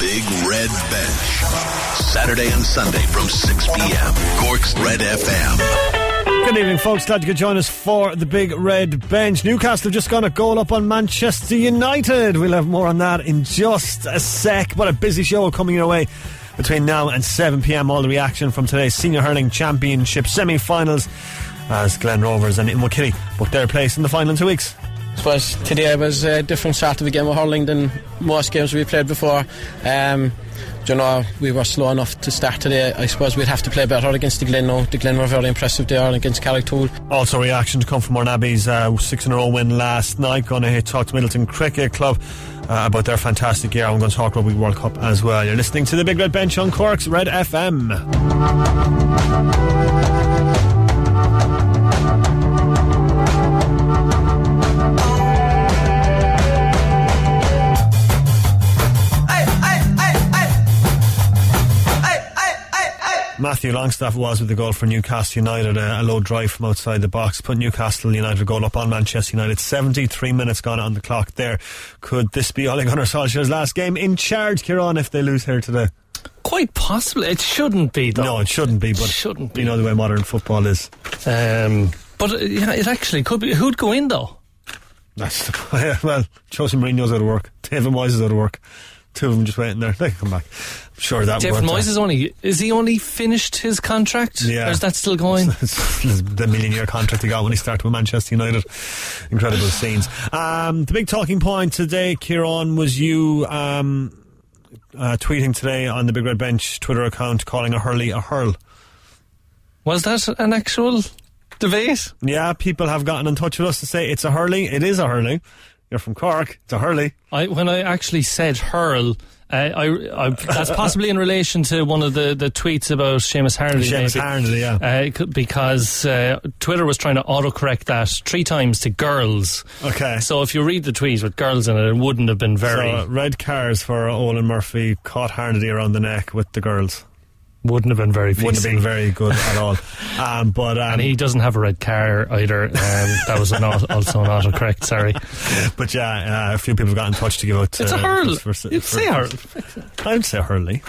Big Red Bench. Saturday and Sunday from 6 p.m. Cork's Red FM. Good evening, folks. Glad you could join us for the Big Red Bench. Newcastle have just gone a goal up on Manchester United. We'll have more on that in just a sec. What a busy show coming your way between now and 7 pm. All the reaction from today's Senior Hurling Championship semi finals as Glen Rovers and Imokilly booked their place in the final in two weeks. I suppose today was a different start to the game of hurling than most games we played before. Um, you know, we were slow enough to start today. I suppose we'd have to play better against the Glen now. The Glen were very impressive there against Carrigtwohill. Also, reaction to come from Mourneabbey's uh, six in a row win last night. Going to talk to Midleton Cricket Club uh, about their fantastic year. I'm going to talk Rugby World Cup as well. You're listening to the Big Red Bench on Cork's Red FM. Matthew Longstaff was with the goal for Newcastle United, a, a low drive from outside the box, put Newcastle United goal up on Manchester United. 73 minutes gone on the clock there. Could this be Ole Gunnar Solskjaer's last game in charge, Kieran, if they lose here today? Quite possibly. It shouldn't be, though. No, it shouldn't be, but it shouldn't be. You know the way modern football is. Um, but uh, yeah, it actually could be. Who'd go in, though? That's the, well, Jose Mourinho's out of work. David Moyes is out of work. Two of them just waiting there. They can come back. Sure that. David Moyes is only is he only finished his contract? Yeah, or is that still going? the million year contract he got when he started with Manchester United. Incredible scenes. Um, the big talking point today, Kieran, was you um, uh, tweeting today on the Big Red Bench Twitter account calling a hurley a hurl. Was that an actual debate? Yeah, people have gotten in touch with us to say it's a hurley. It is a hurley. You're from Cork. It's a hurley. I, when I actually said hurl, uh, I, I, that's possibly in relation to one of the, the tweets about Seamus Harnedy. Seamus Harnedy, yeah. Uh, because uh, Twitter was trying to autocorrect that three times to girls. Okay. So if you read the tweets with girls in it, it wouldn't have been very. So, red cars for Olin Murphy caught Harnedy around the neck with the girls wouldn't have been very wouldn't have been very good at all. Um, but um, and he doesn't have a red car either. Um, that was an auto, also an autocorrect. Sorry, but yeah, uh, a few people got in touch to give out. It's uh, a hurl. For, for, You'd for, say hurl. I'd say hurley.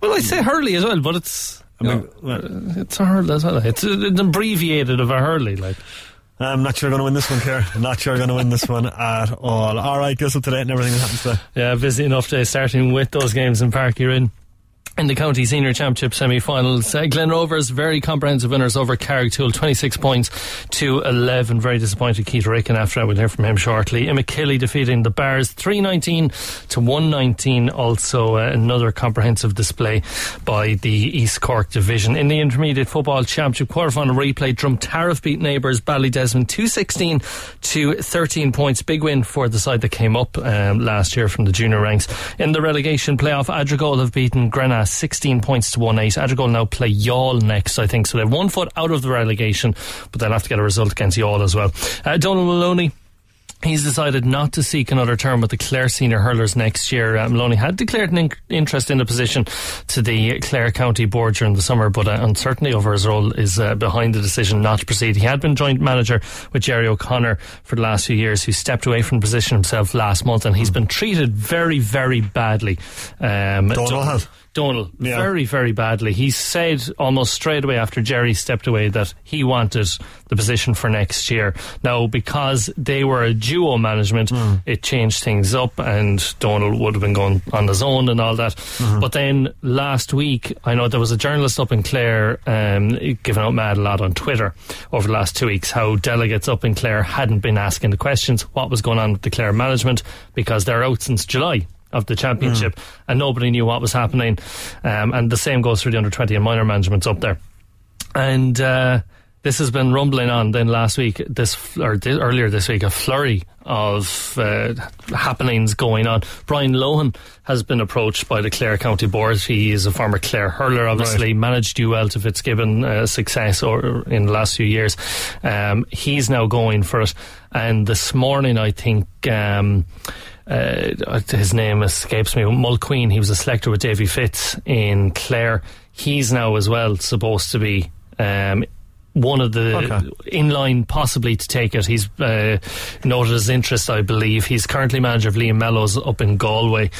Well, I say hurley as well, but it's. I mean, well, it's a hurl as well. It's an abbreviated of a hurley, like. I'm not sure you're going to win this one, Kerr. I'm not sure you're going to win this one at all. All right, guess up to date and everything that happens today. Yeah, busy enough day starting with those games in Páirc Uí Rinn. In the county senior championship semi-finals, uh, Glen Rovers very comprehensive winners over Carrigtwohill, 26 points to 11. Very disappointed Keith Ricken after that. We'll hear from him shortly. Imokilly defeating the Barrs 319 to 119. Also uh, another comprehensive display by the East Cork division. In the intermediate football championship quarterfinal replay, Drumtariff beat neighbours Ballydesmond 216 to 13 points. Big win for the side that came up um, last year from the junior ranks. In the relegation playoff, Adrigole have beaten Grenagh 16 points to 1 8. Adrigole now play Youghal next, I think. So they're one foot out of the relegation, but they'll have to get a result against Youghal as well. Uh, Donal Moloney. He's decided not to seek another term with the Clare senior hurlers next year. Uh, Maloney had declared an in- interest in the position to the Clare County Board during the summer, but uh, uncertainty over his role is uh, behind the decision not to proceed. He had been joint manager with Gerry O'Connor for the last few years, who stepped away from the position himself last month, and he's mm. been treated very, very badly. Um, Donal has. Donal yeah. very, very badly. He said almost straight away after Jerry stepped away that he wanted the position for next year. Now, because they were a duo management, mm. it changed things up, and Donal would have been going on his own and all that. Mm-hmm. But then last week, I know there was a journalist up in Clare um, giving out mad a lot on Twitter over the last two weeks how delegates up in Clare hadn't been asking the questions what was going on with the Clare management because they're out since July of the championship, mm. and nobody knew what was happening. Um, and the same goes for the under twenty and minor managements up there. And uh, this has been rumbling on. Then last week, this or th- earlier this week, a flurry of uh, happenings going on. Brian Lohan has been approached by the Clare County Board. He is a former Clare hurler, obviously right. managed UL to Fitzgibbon uh, success or in the last few years. Um, he's now going for it. And this morning, I think. Um, uh, his name escapes me, Mulqueen. He was a selector with Davy Fitz in Clare. He's now as well supposed to be um, one of the Okay. in line possibly to take it. He's uh, noted his interest, I believe. He's currently manager of Liam Mellows up in Galway.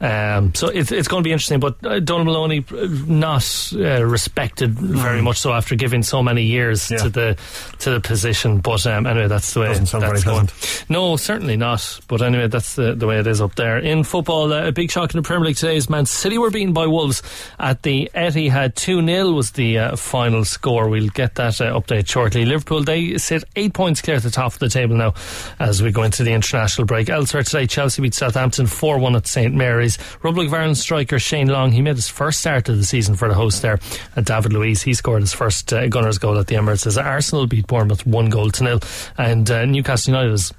Um, so it's, it's going to be interesting. But uh, Donal Moloney, uh, not uh, respected very much so after giving so many years Mm. Yeah. to the to the position. But um, anyway, that's the way Doesn't sound that's very going. pleasant. No, certainly not. But anyway, that's the, the way it is up there. In football, uh, a big shock in the Premier League today is Man City were beaten by Wolves at the Etihad. 2 0 was the uh, final score. We'll get that uh, update shortly. Liverpool, they sit eight points clear at the top of the table now as we go into the international break. Elsewhere today, Chelsea beat Southampton 4 1 at St Mary's. Republic of Ireland striker Shane Long, he made his first start of the season for the host there. And David Luiz, he scored his first uh, Gunners goal at the Emirates as Arsenal beat Bournemouth 1 goal to nil. And uh, Newcastle United was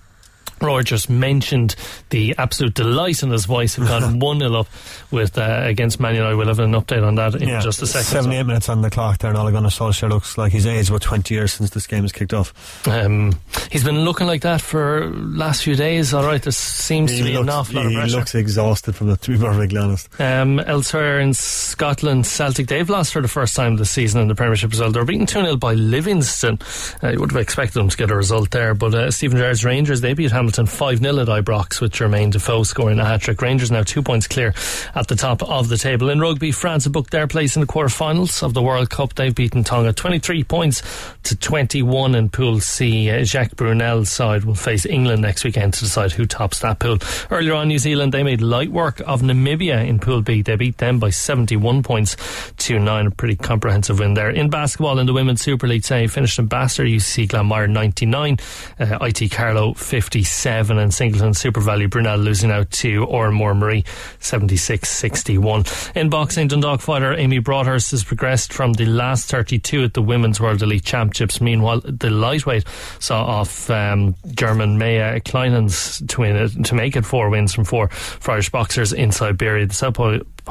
Roy just mentioned the absolute delight in his voice of gone 1 0 up with uh, against Man United. We'll have an update on that in just a second. 78 minutes on the clock there, and Ole Gunnar Solskjaer looks like he's aged about 20 years since this game has kicked off. Um, he's been looking like that for last few days. All right, there seems to be looks, an awful lot of he looks exhausted from that, to be perfectly honest. Um, elsewhere in Scotland, Celtic, they've lost for the first time this season in the Premiership result. They were beaten 2 0 by Livingston. Uh, you would have expected them to get a result there, but uh, Steven Gerrard's Rangers, they beat Hamilton Hamilton 5 0 at Ibrox with Jermaine Defoe scoring a hat trick. Rangers now two points clear at the top of the table. In rugby, France have booked their place in the quarterfinals of the World Cup. They've beaten Tonga 23 points to 21 in Pool C. Jacques Brunel's side will face England next weekend to decide who tops that pool. Earlier on, New Zealand, they made light work of Namibia in Pool B. They beat them by 71 points to 9. A pretty comprehensive win there. In basketball, in the Women's Super League, today finished in Basser, UC Glanmire 99, uh, IT Carlow 56 seven, and Singleton SuperValu Brunel losing out to Oranmore Marie 76 61. In boxing, Dundalk fighter Amy Broadhurst has progressed from the last 32 at the Women's World Elite Championships. Meanwhile, the lightweight saw off um, German Maya Kleinens to, win it, to make it four wins from four Irish boxers in Siberia. The South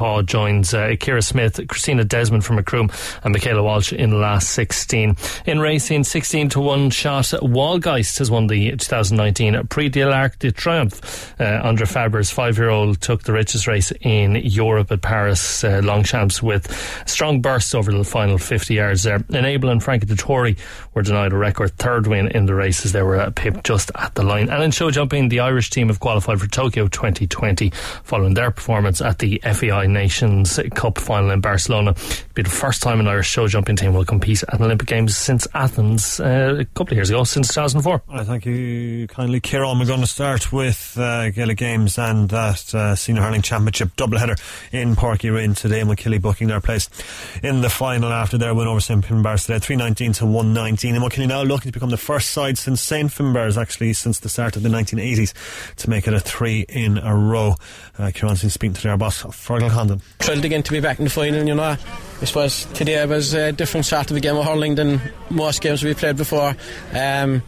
Paul joins uh, Kira Smith, Christina Desmond from Macroom, and Michaela Walsh in the last 16. In racing, 16 to 1 shot, Waldgeist has won the 2019 Prix de l'Arc de Triomphe. Uh, André Fabre's five year old took the richest race in Europe at Paris uh, Longchamps with strong bursts over the final 50 yards there. Enable and Frankie Dettori were denied a record third win in the races. They were uh, pipped just at the line. And in show jumping, the Irish team have qualified for Tokyo 2020 following their performance at the FEI Nations Cup final in Barcelona. It'll be the first time an Irish show jumping team will compete at an Olympic Games since Athens uh, a couple of years ago, since 2004. I thank you kindly, Kieran. We're going to start with uh, Gaelic Games and that uh, Senior Hurling Championship doubleheader in Páirc Uí Rinn today. Imokilly booking their place in the final after their win over St Finbarrs today, 319 to 119. And Imokilly now looking to become the first side since St Finbarrs, actually, since the start of the 1980s, to make it a three in a row. Uh, Kieran's been speaking to their boss, Fergal Condon. Thrilled again to be back in the final, you know. I suppose today was a different start of the game of hurling than most games we played before. Um,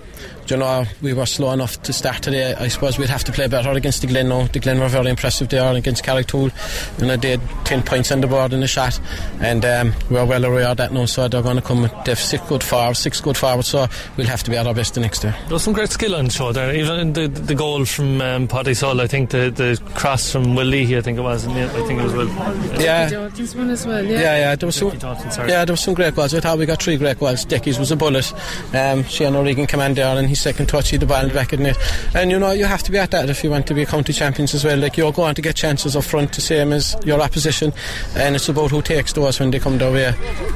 you know, we were slow enough to start today. I suppose we'd have to play better against the Glen now. The Glen were very impressive they are against Carrigtwohill. You know, they had 10 points on the board in the shot, and um, we're well aware of that now, so they're going to come with they've six good forwards, six good forwards, so we'll have to be at our best the next day. There was some great skill on show there. Even the the goal from um, Paddy Sol, I think the, the cross from Will Leahy, I think it was. I think it was Will. Yeah. Jordan's one as well, yeah. Yeah, yeah, there was some, Dalton, yeah, there was some great goals. I thought we got three great goals. Dickie's was a bullet. Um, Shane O'Regan command down and his second touch, he the ball in the back of the net. And you know, you have to be at that if you want to be a county champions as well. Like you're going to get chances up front, the same as your opposition, and it's about who takes those when they come their way.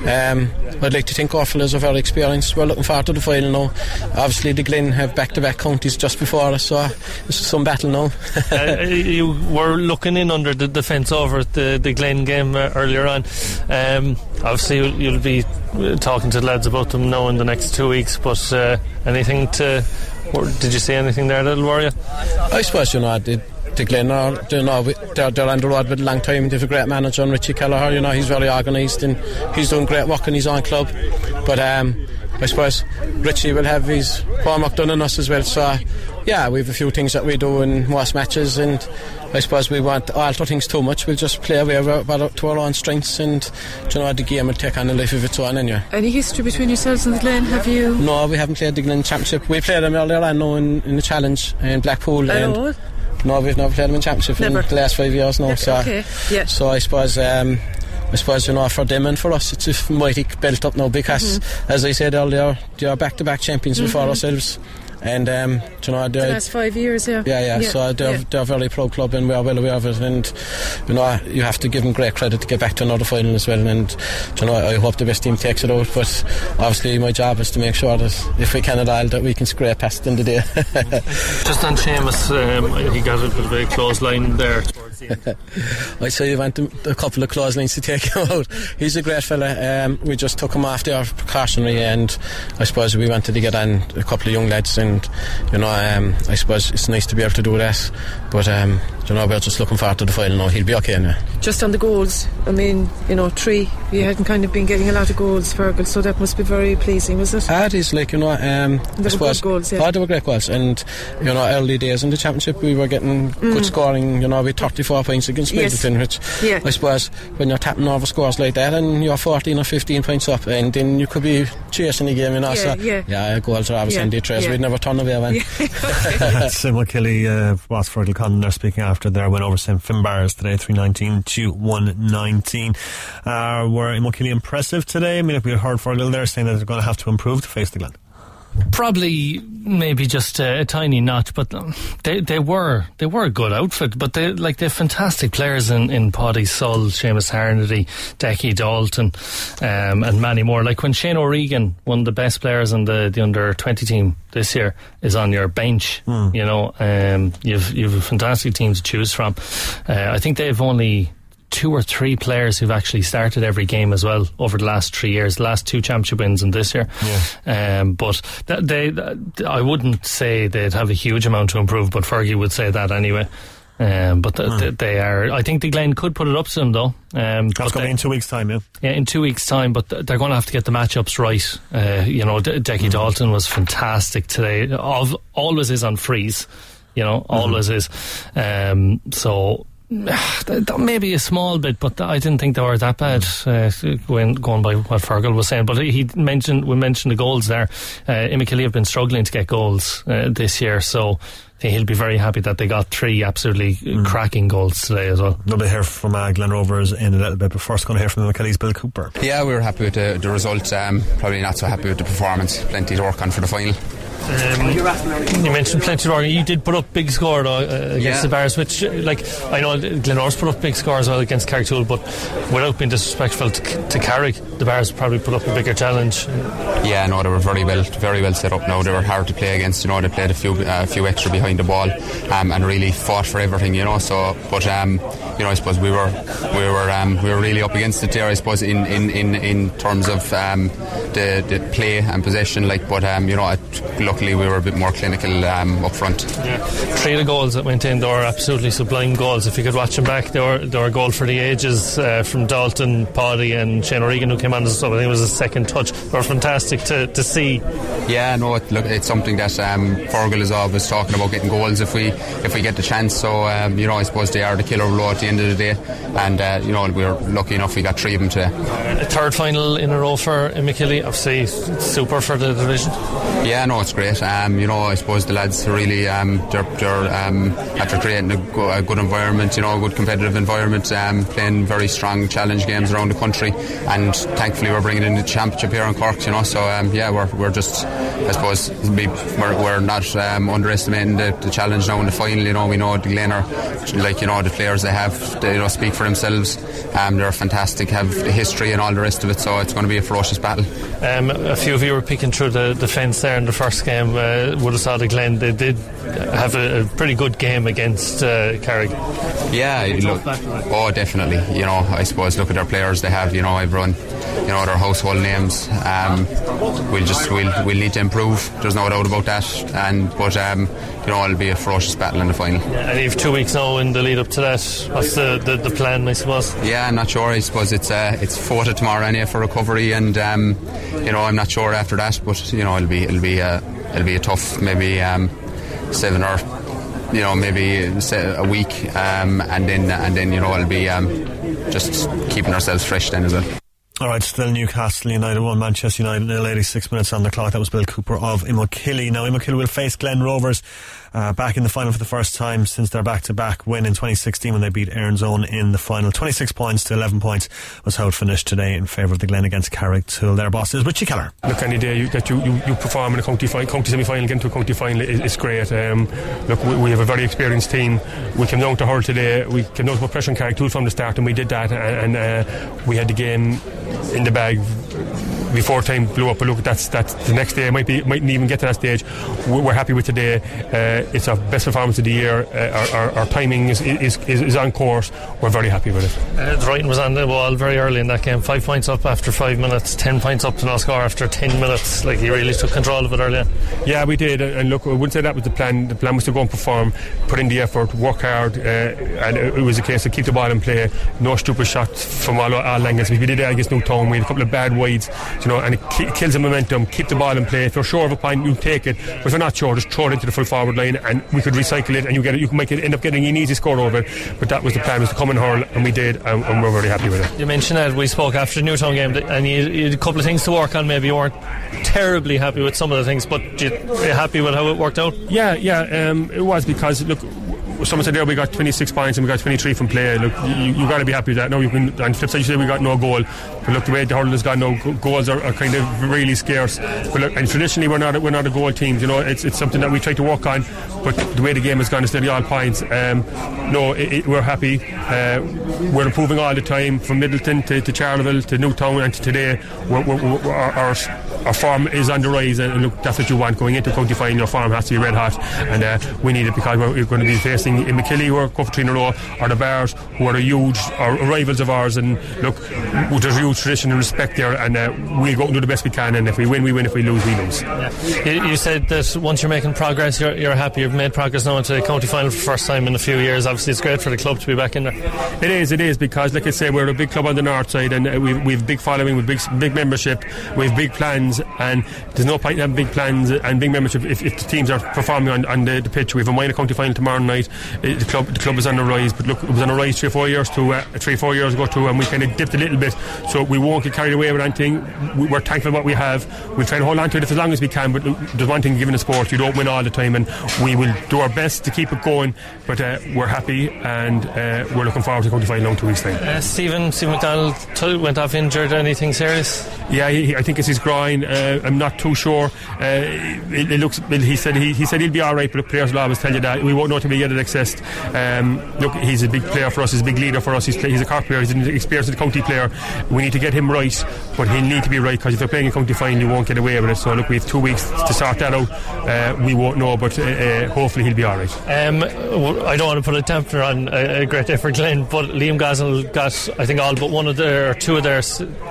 Um, I'd like to think Orfil are very experienced. We're looking forward to the final now. Obviously, the Glen have back-to-back counties just before us, so it's some battle now. uh, you were looking in under the defence over the, the Glen game uh, earlier on. Um, obviously, you'll, you'll be uh, talking to the lads about them now in the next two weeks, but uh, anything to. Or did you see anything there that'll worry you? I suppose you know the, the Glen are you know they're, they're on the road with a long time. They've a great manager, and Richie Kelleher. You know he's very organised and he's doing great work in his own club. But um, I suppose Richie will have his homework done on us as well. So yeah, we have a few things that we do in most matches, and I suppose we won't alter things too much. We'll just play away to our own strengths, and you know the game will take on a life of its own anyway. Any history between yourselves and the Glen? Have you? No, we haven't played the Glen Championship. We played them earlier on now in, in the Challenge in Blackpool. At and all? No, we've never played them in Championship Never. in the last five years now. So, Okay, yeah. so I suppose um, I suppose you know for them and for us, it's a mighty belt up now because, Mm-hmm. as I said earlier, they are back-to-back champions before ourselves, and um, you know The last five years, yeah. Yeah, yeah, So they're, yeah. they're a very proud club, and we are well aware of it. And you know, you have to give them great credit to get back to another final as well. And you know, I hope the best team takes it out. But obviously, my job is to make sure that if we can at all, that we can scrape past them today. Just on Seamus, um, he got a bit of a close line there I say you want a couple of clause lines to take him out. He's a great fella. Um, we just took him off there precautionary, and I suppose we wanted to get on a couple of young lads, and you know, um, I suppose it's nice to be able to do that. But um, you know, we're just looking forward to the final now. He'll be okay now. Just on the goals, I mean, you know, three. You hadn't kind of been getting a lot of goals, Fergal, so that must be very pleasing, was it? Ah, it is like you know, um, They were I suppose good goals, yeah. oh, they were great goals, and you know, early days in the championship, we were getting good scoring. You know, with 34 points against Mm. Yes. Midleton, which Yeah. I suppose when you're tapping over scores like that, and you're 14 or 15 points up, and then you could be chasing the game. You know, Yeah, so yeah. yeah, goals are obviously Yeah, in the trays. yeah. We'd never turn away one. That's Sim Kelly, uh, Ross Fergal Condon speaking after their win over St Finbars today, 319 to 119. Uh, were Imokilly impressive today? I mean, if we heard Fergal there saying that they're going to have to improve to face the Glen. Probably, maybe just a, a tiny notch, but they they were they were a good outfit. But they like they're fantastic players in in Paddy Sull, Seamus Harnedy, Decky Dalton, um, and many more. Like when Shane O'Regan, one of the best players in the the under twenty team this year, is on your bench. You know, um, you've you've a fantastic team to choose from. Uh, I think they've only two or three players who've actually started every game as well over the last three years, the last two championship wins and this year. Um, but th- they, th- I wouldn't say they'd have a huge amount to improve, but Fergie would say that anyway. Um, but th- th- they are. I think the Glen could put it up to them though. Um, That's going to they- be in two weeks' time, yeah. yeah, in two weeks' time, but th- they're going to have to get the matchups right. Uh, you know, De- Decky Dalton was fantastic today. Of always is on freeze. You know, always is. Um, so. th- th- Maybe a small bit, but I didn't think they were that bad. Uh, going, going by what Fergal was saying, but he mentioned we mentioned the goals there. Uh, Imokilly have been struggling to get goals uh, this year, so he'll be very happy that they got three absolutely cracking goals today as well. We'll be here from uh, Glen Rovers in a little bit, but first going to hear from Kelly's Bill Cooper. Yeah, we were happy with the, the result. Um, probably not so happy with the performance. Plenty to work on for the final. Um, you mentioned plenty of organ. You did put up big score though, uh, against Yeah. the Bears, which, uh, like, I know Glenor's put up big score as well against Carrigtwohill, but without being disrespectful to, to Carrick, the Bears probably put up a bigger challenge. Yeah, no, they were very well, very well set up. Now they were hard to play against. You know, they played a few, uh, a few extra behind the ball, um, and really fought for everything. You know, so but um, you know, I suppose we were, we were, um, we were really up against it there. I suppose in in in, in terms of um, the the play and possession. Like, but um, you know, it, luckily we were a bit more clinical um, up front. Yeah. Three of the goals that went in, they were absolutely sublime goals. If you could watch them back, they were, they were a goal for the ages uh, from Dalton, Paddy, and Shane O'Regan, who came on as I think it was a second touch. They were fantastic to, to see. Yeah, no, it, look, it's something that um, Fergal is always talking about getting goals if we if we get the chance. So um, you know, I suppose they are the killer blow at the end of the day, and uh, you know we were lucky enough we got three of them today. A third final in a row for Imokilly, obviously super for the division. Yeah, no, it's great. Um, you know, I suppose the lads really um, they're, they're um, after creating a, go- a good environment, you know, a good competitive environment, um, playing very strong challenge games around the country, and thankfully we're bringing in the championship here in Cork. You know, so um, yeah, we're, we're just I suppose we- we're, we're not um, underestimating the, the challenge now in the final. You know, we know the Glen are like you know the players they have, they you know speak for themselves. Um, they're fantastic, have the history and all the rest of it. So it's going to be a ferocious battle. A few of you were peeking through the, the fence there in the first game. Uh, would have saw the Glen. They did have a, a pretty good game against uh, Carrick. Yeah, look, oh, definitely. You know, I suppose look at their players they have. You know, everyone, you know, their household names. Um, we'll just we'll we'll need to improve. There's no doubt about that. And but um, you know, it'll be a ferocious battle in the final. And you've two weeks now in the lead up to that. What's the, the, the plan, I suppose? Yeah, I'm not sure. I suppose it's uh, it's Fota tomorrow anyway for recovery, and um, you know, I'm not sure after that. But you know, it'll be it'll be uh, it'll be a tough maybe um, seven or you know maybe a week, um, and then and then you know it'll be um, just keeping ourselves fresh then as well. All right, still Newcastle United 1, Manchester United nil, 86 minutes on the clock. That was Bill Cooper of Imokilly. Now, Imokilly will face Glen Rovers uh, back in the final for the first time since their back-to-back win in 2016 when they beat Erin's Own in the final. 26 points to 11 points was how it finished today in favour of the Glen against Carrick Carrigtwohill. Their boss is Richie Kelleher. Look, any day you, that you, you, you perform in a county, fi- county semi-final, get into a county final, it's great. Um, look, we, we have a very experienced team. We came down to Hull today. We came down to put pressure on Carrigtwohill from the start, and we did that. And, and uh, we had the game in the bag before time blew up. But look, that's that's the next day. Might be mightn't even get to that stage. We're, we're happy with today. Uh, it's our best performance of the year. Uh, our, our, our, timing is, is, is, is, on course. We're very happy with it. Uh, the writing was on the wall very early in that game. Five points up after five minutes. Ten points up to no score after ten minutes. Like he really took control of it early on. Yeah, we did. And look, I wouldn't say that was the plan. The plan was to go and perform, put in the effort, work hard, uh, and it was a case of keep the ball in play. No stupid shots from all, all angles. We did that against Newtown. We had a couple of bad wides, you know, and it kills the momentum. Keep the ball in play. If you're sure of a point, you take it. But if you're not sure, just throw it into the full forward line, and we could recycle it, and you get it. You can make it end up getting an easy score over it. But that was the plan: was to come and hurl, and we did, and, and we're very happy with it. You mentioned that we spoke after the Newtown game, and you, you, had a couple of things to work on. Maybe you weren't terribly happy with some of the things, but you, happy with how it worked out. Yeah, yeah, um, it was because look someone said there we got 26 points and we got 23 from play. Look, you, you got to be happy with that. No, you can. On flip side, you say we got no goal, but look, the way the hurling has gone, no goals are, are, kind of really scarce. But look, and traditionally we're not we're not a goal team. You know, it's, it's something that we try to work on. But the way the game has gone, it's nearly all points. Um, no, it, it, we're happy. Uh, we're improving all the time from Midleton to, to Charleville to Newtown and to today. We're, we're, we're, our, our, form is on the rise, and look, that's what you want going into county final. Your farm has to be red hot, and uh, we need it because we're, going to be facing in Imokilly, who are in a row, or the Bears, who are a huge are rivals of ours. And look, there's a huge tradition and respect there, and uh, we'll go and do the best we can. And if we win, we win. If we lose, we lose. Yeah. You, you, said that once you're making progress, you're, you're happy. You've made progress now into the county final for the first time in a few years. Obviously, it's great for the club to be back in there. It is. It is because, like I say, we're a big club on the north side, and we've we've big following, with big big membership, we've big plans, and there's no point in having big plans and big membership if, if the teams are performing on, on the, the pitch. We have a minor county final tomorrow night. Uh, the club the club is on the rise, but look, it was on the rise three or four years to uh, three four years ago too, and we kind of dipped a little bit. So we won't get carried away with anything. We're thankful what we have. We'll try to hold on to it as long as we can. But there's one thing given a sport, you don't win all the time, and we will do our best to keep it going. But uh, we're happy, and uh, we're looking forward to county final in two weeks' time. Uh, Stephen Stephen McDonald went off injured. Anything serious? Yeah, he, I think it's his groin. Uh, I'm not too sure. Uh, it, it, looks. He said he, he said he'll be all right, but players will always tell you that we won't know until we get it accessed. Um, look, he's a big player for us. He's a big leader for us. He's, he's a Cork player. He's an experienced county player. We need to get him right, but he'll need to be right because if you're playing a county final, you won't get away with it. So look, we have two weeks to sort that out. Uh, we won't know, but uh, uh, hopefully he'll be all right. Um, I don't want to put a dampener on a, a great effort, Glen, but Liam Gosnell got I think all but one of their, or two of their,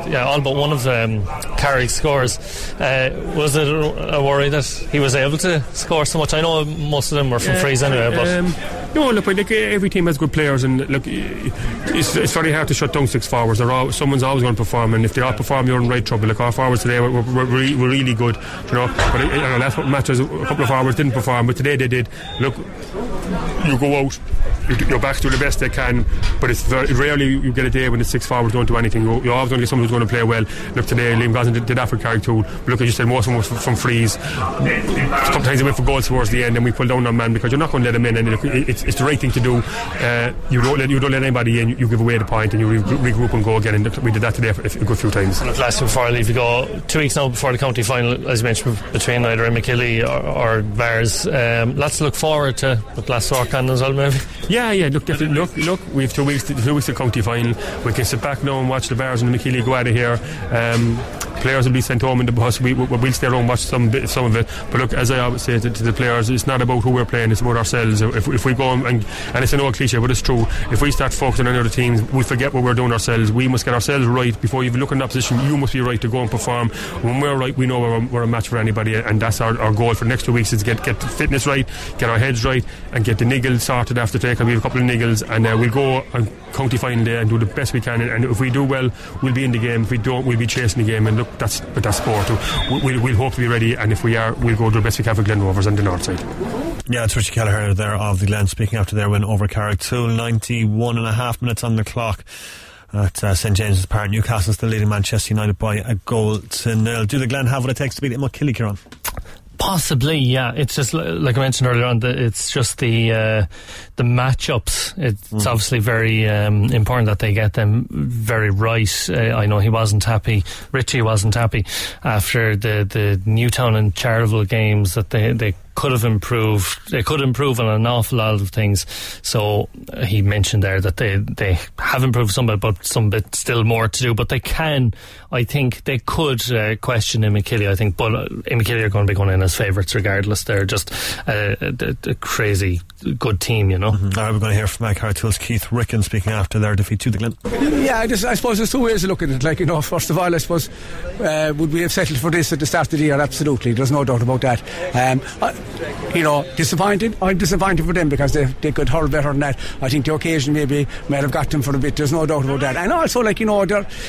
yeah, all but one of um, Carrick's scores. Uh, was it a worry that he was able to score so much? I know most of them were from frees anyway, but. Um, no, look, like, every team has good players, and look, it's, it's very hard to shut down six forwards. All, someone's always going to perform, and if they all perform, you're in right trouble. Like our forwards today were, were, were, were really good, you know. But you know, that's what matters. A couple of forwards didn't perform, but today they did. Look, you go out you're back to the best they can, but it's very rarely you get a day when the six forwards don't do anything. You, you always going to get someone who's going to play well. Look today, Liam Gosnell did, did that for. But look, as you said, most of them was from, from. Sometimes they went for goals towards the end, and we pulled down on man because you're not going to let them in. And look, it's, it's the right thing to do. Uh, you don't let you don't let anybody in. You give away the point, and you re- regroup and go again. And we did that today for a good few times. Last before I leave, you go two weeks now before the county final, as you mentioned, between either Imokilly or, or Bears. Um, lots to look forward to. But last work on as well, maybe. Yeah, yeah. Look, definitely look, look, we have two weeks, to, two weeks to county final. We can sit back now and watch the Bears and the Imokilly go out of here. Um, players will be sent home in the bus. We, we, will stay around and watch some bit, some of it. But look, as I always say to, to, the players, it's not about who we're playing; it's about ourselves. If, if we go and, and it's an old cliche, but it's true. If we start focusing on other teams, we forget what we're doing ourselves. We must get ourselves right before you even look in that position. You must be right to go and perform. When we're right, we know we're, we're a match for anybody, and that's our, our goal for the next two weeks: is get get the fitness right, get our heads right, and get the niggles sorted after today. Because we have a couple of niggles, and uh, we'll go on county final day and do the best we can. And, and if we do well, we'll be in the game. If we don't, we'll be chasing the game. And look, that's but that's sport. We'll, we'll hope to be ready, and if we are, we'll go do the best we can for Glen Rovers on the north side. Yeah, it's Richie Kelleher there of the Glen speaking after their win over Carrigtwohill. 91 and a half minutes on the clock at uh, St James's Park. Newcastle still leading Manchester United by a goal to nil. Do the Glen have what it takes to beat Imokilly, Kieran? Possibly, yeah. It's just like I mentioned earlier on. The, it's just the uh, the matchups. It's Mm. obviously very um, important that they get them very right. Uh, I know he wasn't happy. Richie wasn't happy after the the Newtown and Charleville games that they they could have improved. They could improve on an awful lot of things. So uh, he mentioned there that they they have improved some bit, but some bit still more to do. But they can. I think they could uh, question Imokilly. I think, but uh, are going to be going in as favourites regardless. They're just uh, a, a, a crazy good team, you know. All right, we're going to hear from Mike Hartwell's Keith Ricken speaking after their defeat to the Glen. Yeah, I, just, I suppose there's two ways of looking at it. Like, you know, first of all, I suppose, uh, would we have settled for this at the start of the year? Absolutely. There's no doubt about that. Um, I, you know, disappointed. I'm disappointed for them because they, they could hurl better than that. I think the occasion maybe might have got them for a bit. There's no doubt about that. And also, like, you know,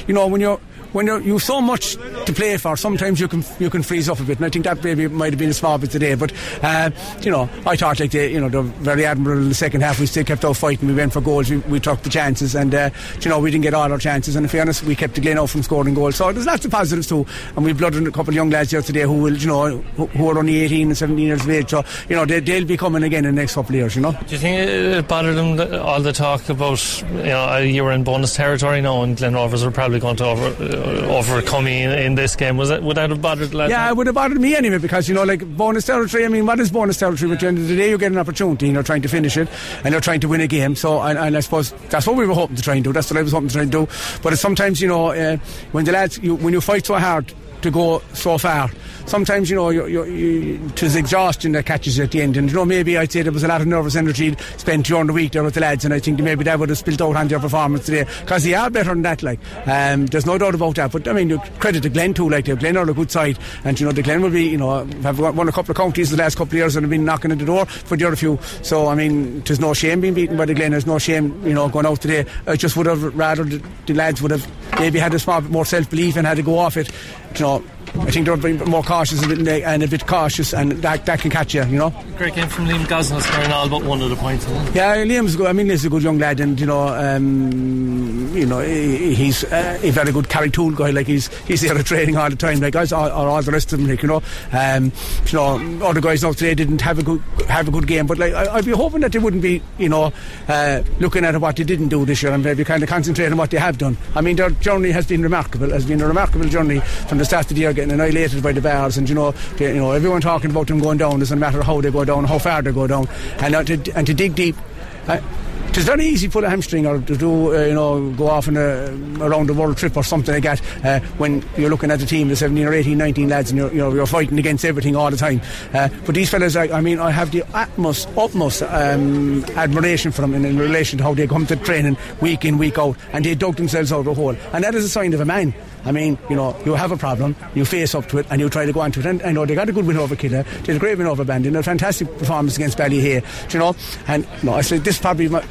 you know, when you're when you're, you've so much to play for, sometimes you can you can freeze up a bit, and I think that maybe might have been a small bit today. But uh, you know, I thought like they, you know, they're very admirable in the second half. We still kept out fighting. We went for goals. We, we took the chances, and uh, you know, we didn't get all our chances. And in fairness, we kept the Glen out from scoring goals. So there's lots of positives too. And we blooded a couple of young lads yesterday who will, you know, who, who are only 18 and 17 years of age. So you know, they, they'll be coming again in the next couple of years. You know. Do you think it bothered them all the talk about you know you were in bonus territory now and Glen Rovers were probably going to over, uh, overcome you in, this game? Was that would that have bothered the lads? Yeah, it would have bothered me anyway because, you know, like bonus territory, I mean, what is bonus territory? But At the end of the day, you get an opportunity you're trying to finish it and you're trying to win a game. So, and, and I suppose that's what we were hoping to try and do. That's what I was hoping to try and do. But sometimes, you know, uh, when the lads, you, when you fight so hard to go so far, sometimes, you know, you, you, you, exhaustion that catches you at the end. And, you know, maybe I'd say there was a lot of nervous energy spent during the week there with the lads, and I think maybe that would have spilled out on their performance today because they are better than that, like. Um, there's no doubt about that. But, I mean, you credit to Glen too, like, the Glen are a good side, and, you know, the Glen will be, you know, have won a couple of counties the last couple of years and have been knocking at the door for the other few. So, I mean, there's no shame being beaten by the Glen, there's no shame, you know, going out today. I just would have rather the, the lads would have maybe had a small bit more self belief and had to go off it, you know. I think they're being more cautious a bit and a bit cautious, and that, that can catch you, you know. Great game from Liam Gosnell scoring all but one of the points. Yeah, Liam's good. I mean, he's a good young lad, and you know, um, you know, he, he's uh, a very good Carrigtwohill guy. Like he's he's there at training all the time, like us or, all the rest of them. Like you know, um, you know, other guys now today didn't have a good have a good game, but like I, I'd be hoping that they wouldn't be, you know, uh, looking at what they didn't do this year and maybe kind of concentrate on what they have done. I mean, their journey has been remarkable. Has been a remarkable journey from the start of the year, getting annihilated by the Bears, and you know, they, you know, everyone talking about them going down. Doesn't matter how they go down, how far they go down, and uh, to, and to dig deep. Uh, it's very easy to pull a hamstring or to do, uh, you know, go off on a around the world trip or something like that uh, when you're looking at a team of 17 or 18, 19 lads and you're, you know, you're fighting against everything all the time. Uh, but these fellas, I, I mean, I have the utmost, utmost um, admiration for them in, in relation to how they come to training week in, week out and they dug themselves out of the hole. And that is a sign of a man. I mean, you know, you have a problem, you face up to it, and you try to go on to it. And I know they got a good win over Kidder, they had a great win over Bandon, a fantastic performance against Ballyhay, you know. And you know, I said this probably might,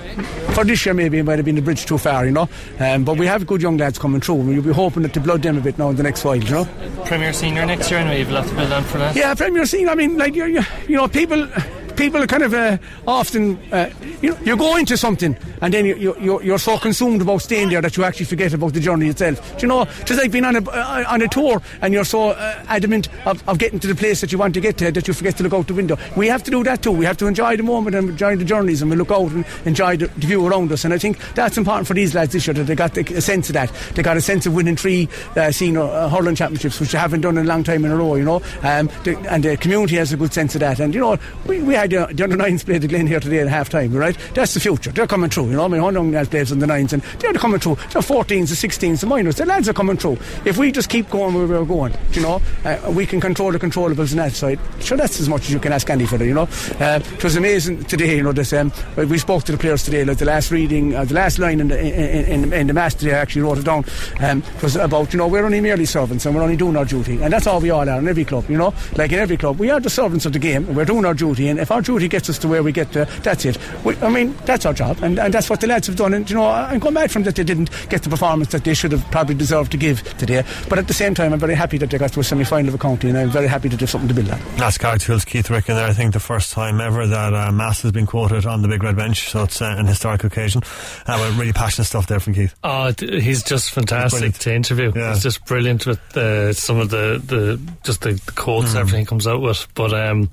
for this year maybe it might have been a bridge too far, you know. Um, but we have good young lads coming through. We'll be hoping that to blood them a bit now in the next while, you know. Premier Senior next year, anyway. You've a lot to build on for that. Yeah, Premier senior. I mean, like you, you know, people. People are kind of uh, often, uh, you know, you go into something and then you, you, you're, so consumed about staying there that you actually forget about the journey itself. Do you know, just like being on a uh, on a tour and you're so uh, adamant of, of getting to the place that you want to get to that you forget to look out the window. We have to do that too. We have to enjoy the moment and enjoy the journeys and we look out and enjoy the, the view around us. And I think that's important for these lads this year that they got the, a sense of that. They got a sense of winning three uh, senior uh, hurling championships, which they haven't done in a long time in a row. You know, um, the, and the community has a good sense of that. And you know, we, we uh, the under nines played the Glen here today at half time. Right, that's the future. They're coming through. You know, I mean, how long lads plays the nines and they're coming through. The 14s, the 16s, the minors. The lads are coming through. If we just keep going where we're going, you know, uh, we can control the controllables on that side. Sure, that's as much as you can ask any fella. You know, uh, it was amazing today. You know, this um, we spoke to the players today. Like the last reading, uh, the last line in the in, in, in the match today, I actually wrote it down. Um, was about you know we're only merely servants and we're only doing our duty, and that's all we all are in every club. You know, like in every club, we are the servants of the game. and We're doing our duty, and if our duty gets us to where we get to. That's it. We, I mean, that's our job, and, and that's what the lads have done. And you know, I'm going mad from that they didn't get the performance that they should have probably deserved to give today. But at the same time, I'm very happy that they got to a semi-final of a county, and I'm very happy that there's something to build on. That's Carrigtwohill's Keith Ricken there. I think the first time ever that uh, Mass has been quoted on the big red bench, so it's uh, an historic occasion. Uh, well, really passionate stuff there from Keith. Oh, d- he's just fantastic He's to interview. Yeah. He's just brilliant with uh, some of the, the just the, the quotes and everything comes out with. But um,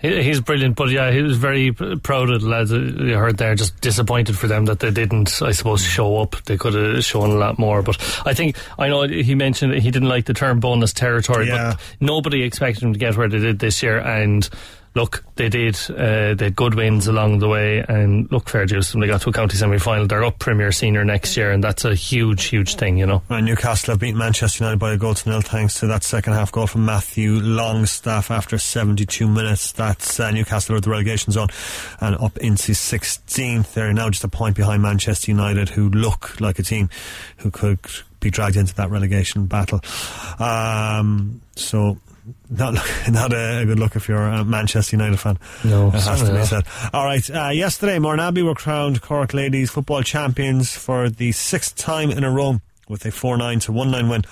he, he's brilliant. But yeah, he was very proud of the lads. that You heard there, just disappointed for them that they didn't, I suppose, show up. They could have shown a lot more. But I think I know he mentioned that he didn't like the term bonus territory. Yeah. But nobody expected him to get where they did this year, and. Look, they did. Uh, they had good wins along the way, and look, fair dues. When they got to a county semi-final, they're up Premier Senior next year, and that's a huge, huge thing, you know. Right, Newcastle have beaten Manchester United by a goal to nil thanks to that second half goal from Matthew Longstaff after 72 minutes. That's uh, Newcastle at the relegation zone and up into 16th. They're now just a point behind Manchester United, who look like a team who could be dragged into that relegation battle. Um, so. Not, not a, good look if you're a Manchester United fan. No, it has to be said. All right. Uh, yesterday, Mourneabbey were crowned Cork ladies football champions for the sixth time in a row with a 4 9 to 1 9 win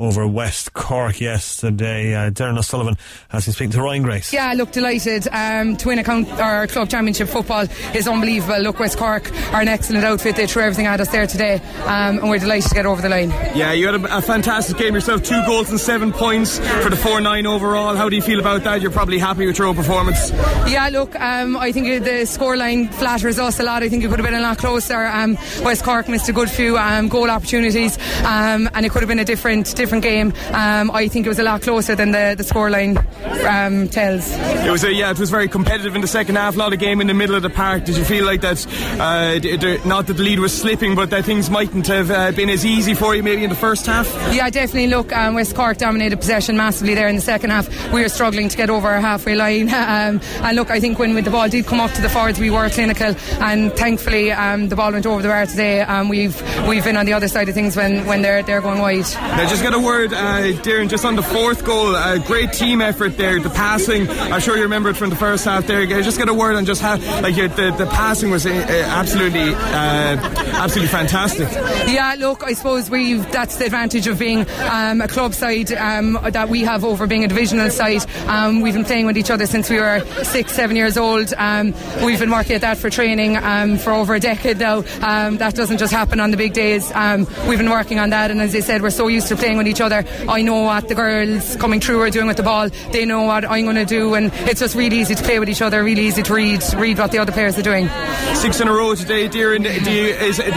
over West Cork yesterday. Uh, Doireann O'Sullivan has been speaking to Ryan Grace. Yeah, look delighted um, to win a count, our club championship football is unbelievable. Look, West Cork are an excellent outfit. They threw everything at us there today, um, and we're delighted to get over the line. Yeah, you had a, a fantastic game yourself. Two goals and seven points for the 4 9 overall. How do you feel about that? You're probably happy with your own performance. Yeah, look, um, I think the scoreline flatters us a lot. I think it could have been a lot closer. Um, West Cork missed a good few um, goal opportunities, um, and it could have been a different different game. Um, I think it was a lot closer than the the scoreline um, tells. It was a, yeah, it was very competitive in the second half. A lot of game in the middle of the park. Did you feel like that? Uh, not that the lead was slipping, but that things mightn't have uh, been as easy for you maybe in the first half. Yeah, definitely. Look, um, West Cork dominated possession massively there in the second half. We were struggling to get over our halfway line. um, and look, I think when, the ball did come up to the forwards, we were clinical. And thankfully, um, the ball went over the bar today. Um, we've we've been on the other side of things when, when they're they're going wide. Now, just get word, uh, Doireann, just on the fourth goal. Uh, great team effort there. The passing, I'm sure you remember it from the first half there. Just get a word on just how, like, the, the passing was uh, absolutely, uh, absolutely fantastic. Yeah, look, I suppose we that's the advantage of being um, a club side um, that we have over being a divisional side. Um, we've been playing with each other since we were six, seven years old. Um, we've been working at that for training um, for over a decade now. Um, that doesn't just happen on the big days. Um, we've been working on that, and as I said, we're so used to playing with each other. I know what the girls coming through are doing with the ball. They know what I'm going to do, and it's just really easy to play with each other. Really easy to read read what the other players are doing. Six in a row today, Doireann. Do you, is it,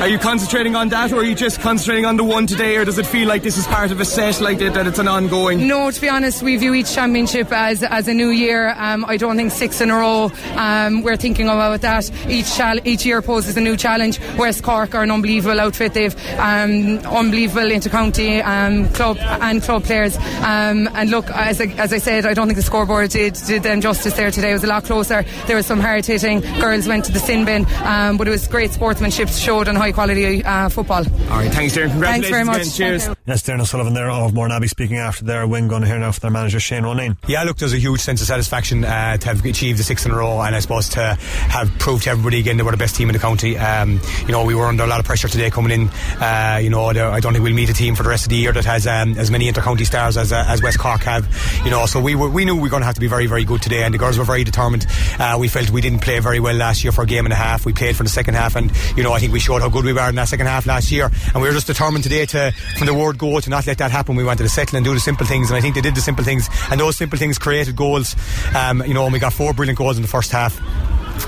are you concentrating on that, or are you just concentrating on the one today, or does it feel like this is part of a set, like that, that it's an ongoing? No, to be honest, we view each championship as as a new year. Um, I don't think six in a row. Um, we're thinking about that. Each chal- each year poses a new challenge. West Cork are an unbelievable outfit. They've um, unbelievable intercounty um, club and club players. Um, and look, as I, as I said, I don't think the scoreboard did did them justice there today. It was a lot closer. There was some hard hitting. Girls went to the sin bin, um, but it was great sportsmanship showed and high quality uh, football. All right, thanks, Doireann. Thanks very much. again. Cheers. Yes, Doireann O'Sullivan there of Mourneabbey speaking after their win. Going to hear now from their manager Shane Ronayne. Yeah, look, there's a huge sense of satisfaction uh, to have achieved the sixth in a row, and I suppose to have proved to everybody again they were the best team in the county. Um, you know, we were under a lot of pressure today coming in. Uh, you know, I don't think we'll meet a team for the rest of the year that has um, as many intercounty stars as, uh, as West Cork have. You know, so we were, we knew we were going to have to be very, very good today, and the girls were very determined. Uh, we felt we didn't play very well last year for a game and a half. We played for the second half, and you know, I think we showed how good we were in that second half last year, and we were just determined today to, from the word go, to not let that happen. We wanted to the settle and do the simple things, and I think they did the simple things, and those simple things created goals. Um, you know, and we got four brilliant goals in the first half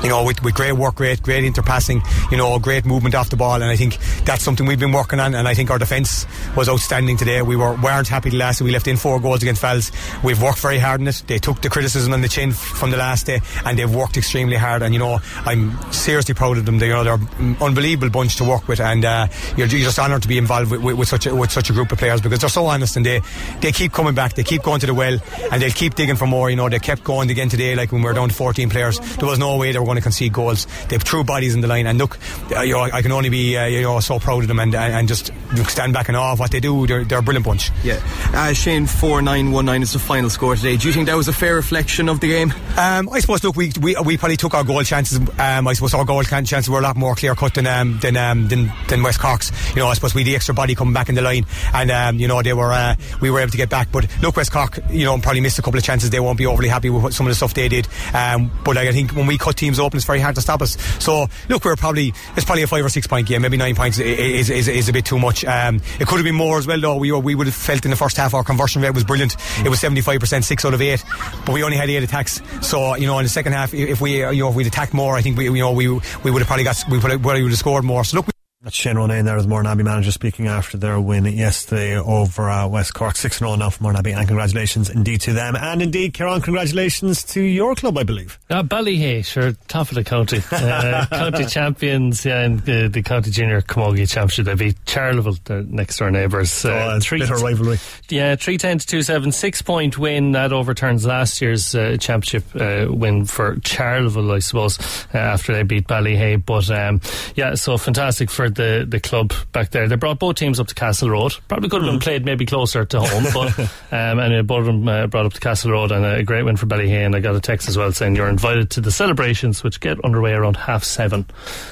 you know, with, with great work rate, great interpassing, you know, great movement off the ball, and I think that's something we've been working on. And I think our defence was outstanding today. We were weren't happy the last. We left in four goals against Fells. We've worked very hard on it. They took the criticism on the chin from the last day, and they've worked extremely hard. And you know, I'm seriously proud of them. They, you know, they're an unbelievable bunch to work with, and uh, you're, you're just honoured to be involved with, with, with such a, with such a group of players because they're so honest and they they keep coming back. They keep going to the well, and they'll keep digging for more. You know, they kept going again today. Like when we were down to 14 players, there was no way they were going to concede goals. They've threw bodies in the line, and look, uh, you know, I can only be uh, you know so proud of them and and, and just stand back and awe of what they do. They're, they're a brilliant bunch. Yeah. Uh, Shane, 4 9 1 9 is the final score today. Do you think that was a fair reflection of the game? Um, I suppose, look, we, we, we probably took our goal chances. Um, I suppose our goal chances were a lot more clear cut than, um, than, um, than, than West Cork's. You know, I suppose we had the extra body coming back in the line, and, um, you know, they were, uh, we were able to get back. But look, West Cork, you know, probably missed a couple of chances. They won't be overly happy with some of the stuff they did. Um, but like, I think when we cut teams open, it's very hard to stop us. So, look, we're probably, it's probably a five or six point game. Maybe nine points is, is, is a bit too much. Um, it could have been more as well, though. We, were, we would have felt in the first half our conversion rate was brilliant. It was 75%, six out of eight. But we only had eight attacks. So, you know, in the second half, if we, you know, if we'd attacked more, I think we, you know, we, we would have probably got, we have, would have scored more. So, look, that's Shane Ronayne there as Mourneabbey manager speaking after their win yesterday over uh, West Cork. 6 0 now for Mourneabbey, and congratulations indeed to them. And indeed, Kieran, congratulations to your club, I believe. Uh, Ballyhay, sure, top of the county. Uh, county champions, yeah, in the, the County Junior Camogie Championship. They beat Charleville, their next door neighbours. Uh, oh, three bitter rivalry. Yeah, 3 10 to 2 7. Six point win. That overturns last year's uh, championship uh, win for Charleville, I suppose, uh, after they beat Ballyhay. But um, yeah, so fantastic for the, the club back there. They brought both teams up to Castle Road. Probably could have been played maybe closer to home, but um, anyway, both of them uh, brought up to Castle Road and a great win for Ballyhay. And I got a text as well saying you're invited to the celebrations, which get underway around half seven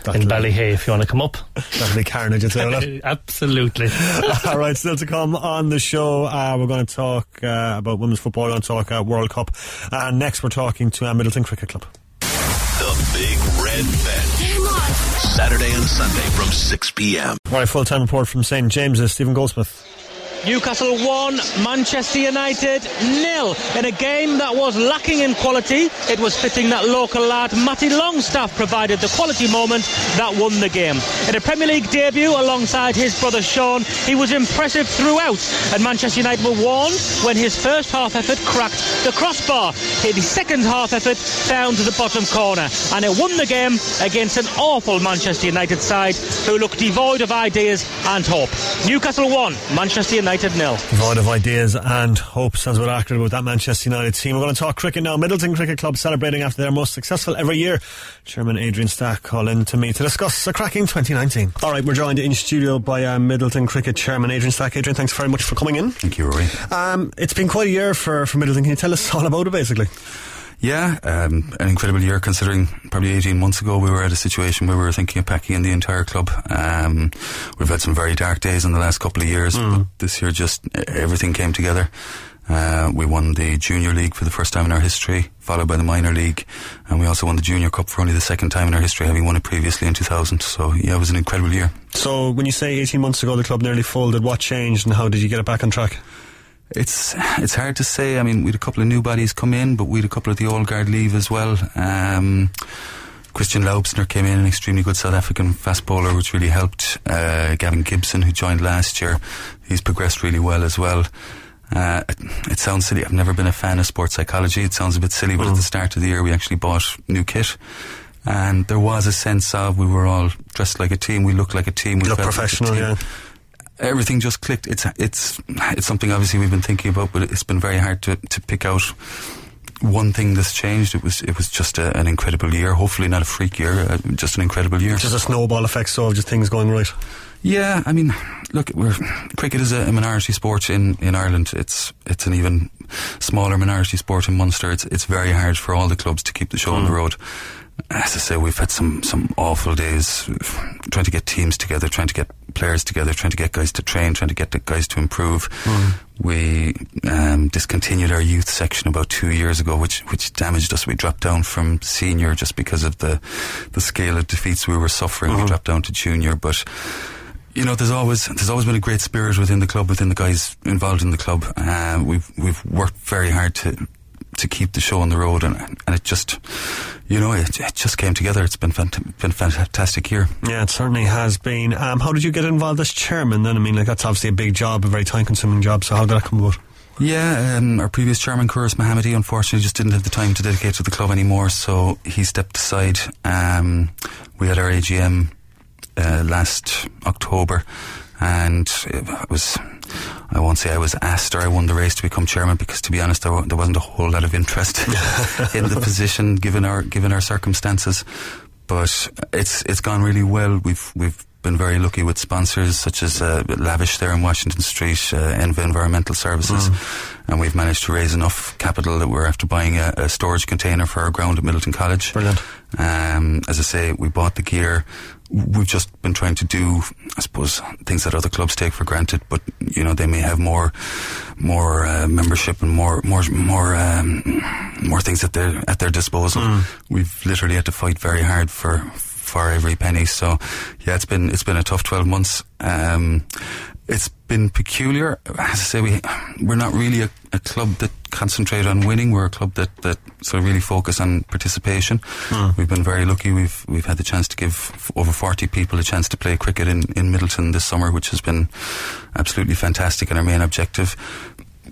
That'll in Ballyhay if you want to come up. That'll be carnage, Absolutely. All right, still to come on the show, uh, we're going to talk uh, about women's football, we're going to talk uh, World Cup. And next, we're talking to uh, Midleton Cricket Club. The Big Red Bench. Saturday and Sunday from 6 p.m. All right, full time report from St. James's, Stephen Goldsmith. Newcastle 1, Manchester United nil. In a game that was lacking in quality, it was fitting that local lad Matty Longstaff provided the quality moment that won the game. In a Premier League debut alongside his brother Sean, he was impressive throughout, and Manchester United were warned when his first half effort cracked the crossbar. His second half effort to the bottom corner, and it won the game against an awful Manchester United side who looked devoid of ideas and hope. Newcastle 1, Manchester United United nil. Void of ideas and hope sounds what accurate about that Manchester United team. We're going to talk cricket now. Midleton Cricket Club celebrating after their most successful every year. Chairman Adrian Stack calling to me to discuss a cracking 2019. All right, we're joined in studio by uh, Midleton Cricket Chairman Adrian Stack. Adrian, thanks very much for coming in. Thank you, Rory. Um, it's been quite a year for, for Midleton. Can you tell us all about it, basically? Yeah, um, an incredible year considering probably 18 months ago we were at a situation where we were thinking of packing in the entire club. Um, we've had some very dark days in the last couple of years, mm. but this year just everything came together. Uh, we won the Junior League for the first time in our history, followed by the Minor League, and we also won the Junior Cup for only the second time in our history, having won it previously in 2000. So, yeah, it was an incredible year. So, when you say 18 months ago the club nearly folded, what changed and how did you get it back on track? It's it's hard to say. I mean, we had a couple of new bodies come in, but we had a couple of the old guard leave as well. Um, Christian Laubsner came in, an extremely good South African fast bowler, which really helped. Uh, Gavin Gibson, who joined last year, he's progressed really well as well. Uh, it, it, sounds silly. I've never been a fan of sports psychology. It sounds a bit silly, but mm. at the start of the year, we actually bought new kit. And there was a sense of we were all dressed like a team. We looked like a team. We looked professional, like yeah everything just clicked. It's it's it's something obviously we've been thinking about, but it's been very hard to, to pick out one thing that's changed. It was it was just a, an incredible year. Hopefully not a freak year, uh, just an incredible year. Just a snowball effect, so of just things going right. Yeah, I mean, look, cricket is a, a, minority sport in, in Ireland. It's it's an even smaller minority sport in Munster. It's it's very hard for all the clubs to keep the show mm. on the mm. road as I say, we've had some, some awful days trying to get teams together, trying to get players together, trying to get guys to train, trying to get the guys to improve. Mm. We um, discontinued our youth section about two years ago, which which damaged us. We dropped down from senior just because of the the scale of defeats we were suffering. Mm. We dropped down to junior, but you know, there's always there's always been a great spirit within the club, within the guys involved in the club. Uh, we've we've worked very hard to to keep the show on the road, and and it just, you know, it, it just came together. It's been fant- been fantastic year. Yeah, it certainly has been. Um, how did you get involved as chairman? Then I mean, like that's obviously a big job, a very time consuming job. So how did that come about? Yeah, um, our previous chairman, Kuris Mohammadi, unfortunately just didn't have the time to dedicate to the club anymore, so he stepped aside. Um, we had our AGM uh, last October, and it was I won't say I was asked or I won the race to become chairman because, to be honest, there, there wasn't a whole lot of interest in the position given our given our circumstances. But it's it's gone really well. We've we've been very lucky with sponsors such as uh, Lavish there in Washington Street, uh, Enva Environmental Services, and we've managed to raise enough capital that we're after buying a, a storage container for our ground at Midleton College. Brilliant. Um, as I say, we bought the gear. We've just been trying to do, I suppose, things that other clubs take for granted, but you know they may have more, more uh, membership and more, more, more, um, more things at their at their disposal. We've literally had to fight very hard for for every penny. So, yeah, it's been it's been a tough twelve months. Um, it's been peculiar. As I say, we we're not really a, a club that concentrate on winning. We're a club that, that sort of really focus on participation. Hmm. We've been very lucky. We've we've had the chance to give f- over forty people a chance to play cricket in, in Midleton this summer, which has been absolutely fantastic and our main objective.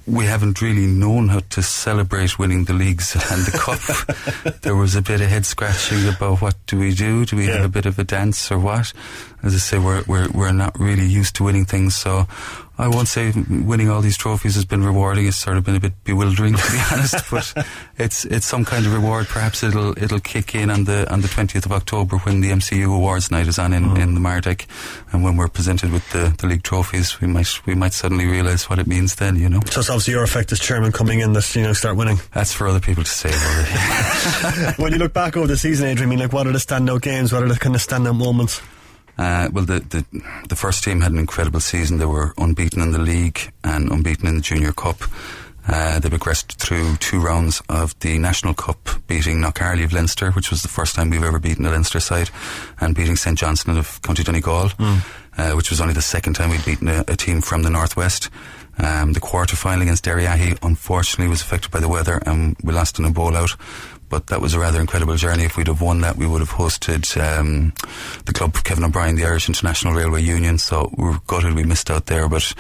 We haven't really known how to celebrate winning the leagues and the cup. there was a bit of head scratching about what do we do? Do we have a bit of a dance or what? As I say, we're we're we're not really used to winning things, so I won't say winning all these trophies has been rewarding. It's sort of been a bit bewildering, to be honest. But it's it's some kind of reward. Perhaps it'll it'll kick in on the on the twentieth of October when the MCU Awards night is on in, mm. in the Mardyke, and when we're presented with the, the league trophies, we might we might suddenly realise what it means. Then you know. So it's obviously your effect as chairman coming in that you know start winning. That's for other people to say. When you look back over the season, Adrian, I mean, like what are the standout games? What are the kind of standout moments? Uh, well, the, the the first team had an incredible season. They were unbeaten in the league and unbeaten in the Junior Cup. Uh, they progressed through two rounds of the National Cup, beating Knockharley of Leinster, which was the first time we've ever beaten a Leinster side, and beating St Johnston of County Donegal, uh, which was only the second time we'd beaten a, a team from the northwest. Um, the quarter final against Derriaghy, unfortunately, was affected by the weather, and we lost in a bowl out. But that was a rather incredible journey. If we'd have won that, we would have hosted um, the club Kevin O'Brien, the Irish International Railway Union. So we were gutted we missed out there. But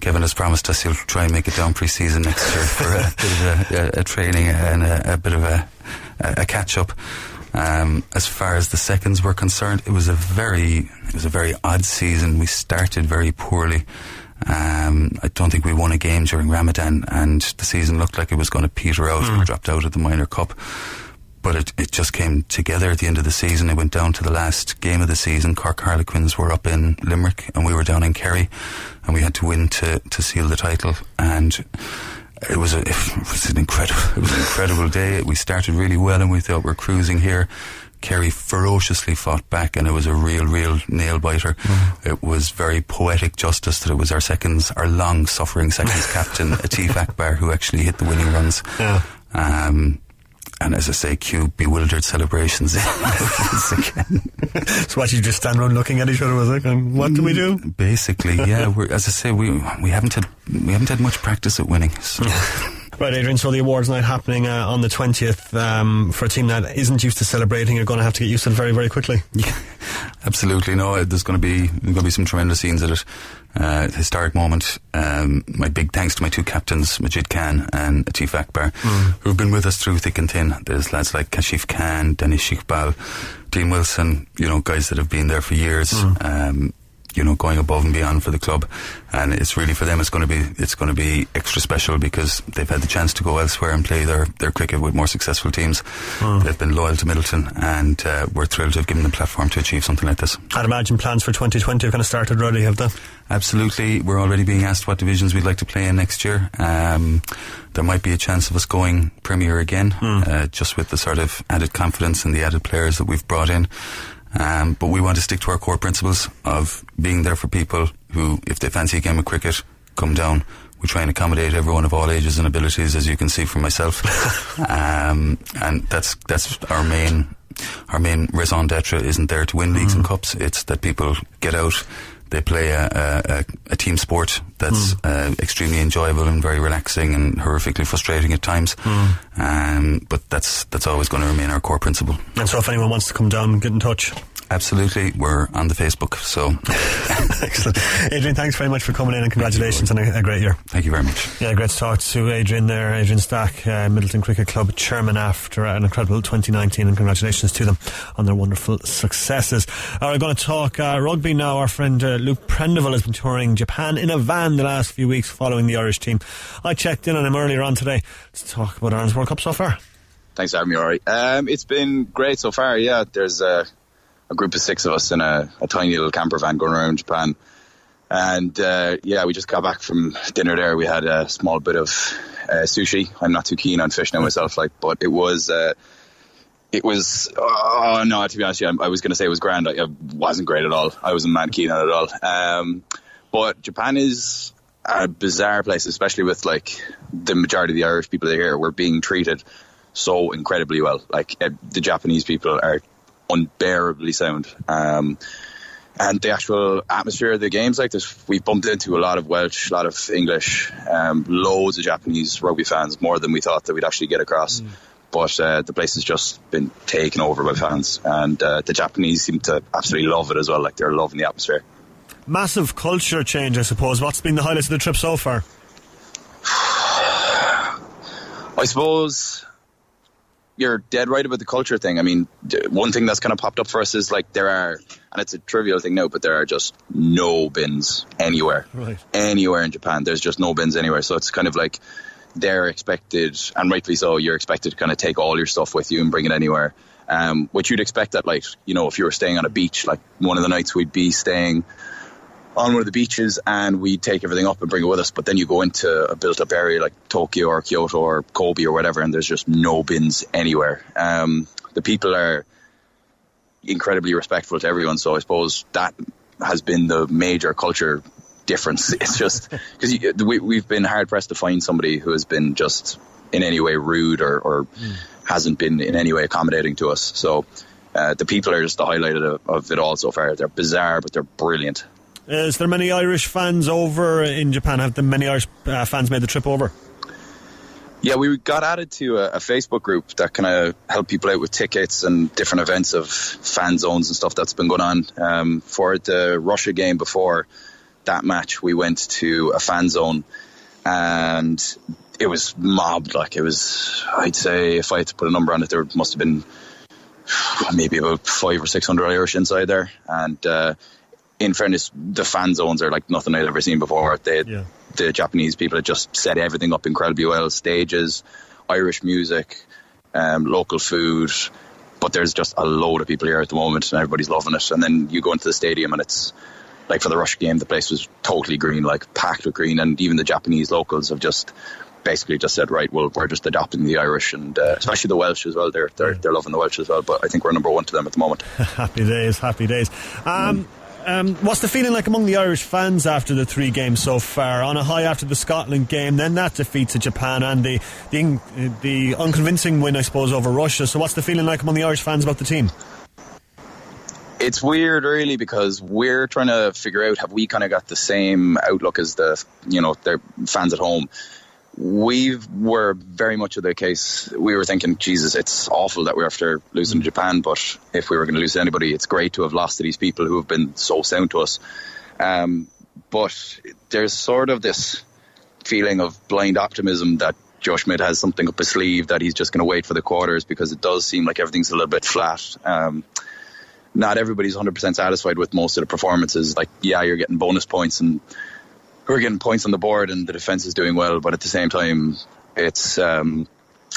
Kevin has promised us he'll try and make it down pre-season next year for a bit of a, a, a training and a, a bit of a, a catch up. Um, as far as the seconds were concerned, it was a very it was a very odd season. We started very poorly. Um, I don't think we won a game during Ramadan, and the season looked like it was going to peter out. We dropped out of the minor cup, but it, it just came together at the end of the season. It went down to the last game of the season. Cork Harlequins were up in Limerick, and we were down in Kerry, and we had to win to to seal the title. And it was a it was an incredible it was an incredible day. We started really well, and we thought we're cruising here. Kerry ferociously fought back, and it was a real, real nail biter. It was very poetic justice that it was our seconds, our long suffering seconds captain, Atif Akbar, who actually hit the winning runs. Yeah. Um, and as I say, cue bewildered celebrations once again. so what you just stand around looking at each other was like, what do we do? Basically, yeah. We're, as I say, we we haven't had we haven't had much practice at winning. So. Right, Adrian. So the awards night happening uh, on the twentieth um, for a team that isn't used to celebrating. You're going to have to get used to it very, very quickly. Yeah, absolutely. No, there's going to be going to be some tremendous scenes at it. Uh, historic moment. Um, my big thanks to my two captains, Majid Khan and Atif Akbar, who've been with us through thick and thin. There's lads like Kashif Khan, Dennis Iqbal, Dean Wilson. You know, guys that have been there for years. Um, you know, going above and beyond for the club, and it's really for them. It's going to be it's going to be extra special because they've had the chance to go elsewhere and play their, their cricket with more successful teams. They've been loyal to Midleton, and uh, we're thrilled to have given them platform to achieve something like this. I'd imagine plans for 2020 have kind of started already, have they? Absolutely, we're already being asked what divisions we'd like to play in next year. Um, there might be a chance of us going Premier again, uh, just with the sort of added confidence and the added players that we've brought in. Um, but we want to stick to our core principles of being there for people who, if they fancy a game of cricket, come down. We try and accommodate everyone of all ages and abilities, as you can see from myself. um, and that's that's our main our main raison d'etre isn't there to win leagues and cups. It's that people get out, they play a, a, a, team sport that's uh, extremely enjoyable and very relaxing and horrifically frustrating at times. Um, but that's that's always going to remain our core principle. And so if anyone wants to come down, and get in touch. Absolutely, we're on the Facebook. So, excellent. Adrian, thanks very much for coming in and congratulations on a, a, great year. Thank you very much. Yeah, great to talk to Adrian there, Adrian Stack, uh, Midleton Cricket Club chairman after an incredible 2019, and congratulations to them on their wonderful successes. All right, going to talk uh, rugby now. Our friend uh, Luke Prendeville has been touring Japan in a van the last few weeks following the Irish team. I checked in on him earlier on today to talk about Ireland's World Cup so far. Thanks for having me, Rory. Um, it's been great so far. Yeah, there's a, a, group of six of us in a, a, tiny little camper van going around Japan, and uh, yeah, we just got back from dinner there. We had a small bit of uh, sushi. I'm not too keen on fish now myself, like, but it was. Uh, it was oh no to be honest you, I was going to say it was grand it wasn't great at all I wasn't mad keen on it at all um, but Japan is a bizarre place especially with like the majority of the Irish people here were being treated so incredibly well. Like uh, the Japanese people are unbearably sound. Um, and the actual atmosphere of the games, like this, we've bumped into a lot of Welsh, a lot of English, um, loads of Japanese rugby fans, more than we thought that we'd actually get across. Mm. But uh, the place has just been taken over by fans, and uh, the Japanese seem to absolutely love it as well. Like they're loving the atmosphere. Massive culture change, I suppose. What's been the highlights of the trip so far? I suppose you're dead right about the culture thing. I mean, one thing that's kind of popped up for us is like there are, and it's a trivial thing now, but there are just no bins anywhere, right. anywhere in Japan. There's just no bins anywhere. So it's kind of like they're expected, and rightly so, you're expected to kind of take all your stuff with you and bring it anywhere. Um, which you'd expect that, like, you know, if you were staying on a beach, like one of the nights we'd be staying on one of the beaches and we take everything up and bring it with us. But then you go into a built up area like Tokyo or Kyoto or Kobe or whatever, and there's just no bins anywhere. Um, the people are incredibly respectful to everyone. So I suppose that has been the major culture difference. It's just because we, we've been hard pressed to find somebody who has been just in any way rude or, or mm. hasn't been in any way accommodating to us. So uh, the people are just the highlight of, of, it all so far. They're bizarre, but they're brilliant. Is there many Irish fans over in Japan? Have the many Irish uh, fans made the trip over? Yeah, we got added to a, a Facebook group that kind of help people out with tickets and different events of fan zones and stuff that's been going on. Um, for the Russia game before that match, we went to a fan zone and it was mobbed. Like it was, I'd say, if I had to put a number on it, there must have been maybe about five or six hundred Irish inside there, and uh, in fairness, the fan zones are like nothing I'd ever seen before. They, yeah. The Japanese people had just set everything up incredibly well. Stages, Irish music, um, local food. But there's just a load of people here at the moment, and everybody's loving it. And then you go into the stadium, and it's like for the Rush game, the place was totally green, like packed with green. And even the Japanese locals have just basically just said, right, well, we're just adopting the Irish and uh, especially the Welsh as well. They're they're, they're loving the Welsh as well. But I think we're number one to them at the moment. happy days, happy days. Um, mm. Um, what's the feeling like among the Irish fans after the three games so far? On a high after the Scotland game, then that defeat to Japan and the, the the unconvincing win, I suppose, over Russia. So, what's the feeling like among the Irish fans about the team? It's weird, really, because we're trying to figure out have we kind of got the same outlook as the you know their fans at home we were very much of the case. We were thinking, Jesus, it's awful that we're after losing to Japan, but if we were going to lose to anybody, it's great to have lost to these people who have been so sound to us. Um, but there's sort of this feeling of blind optimism that Joe Schmidt has something up his sleeve that he's just going to wait for the quarters because it does seem like everything's a little bit flat. Um, not everybody's 100% satisfied with most of the performances. Like, yeah, you're getting bonus points and we're getting points on the board and the defense is doing well, but at the same time, it's um,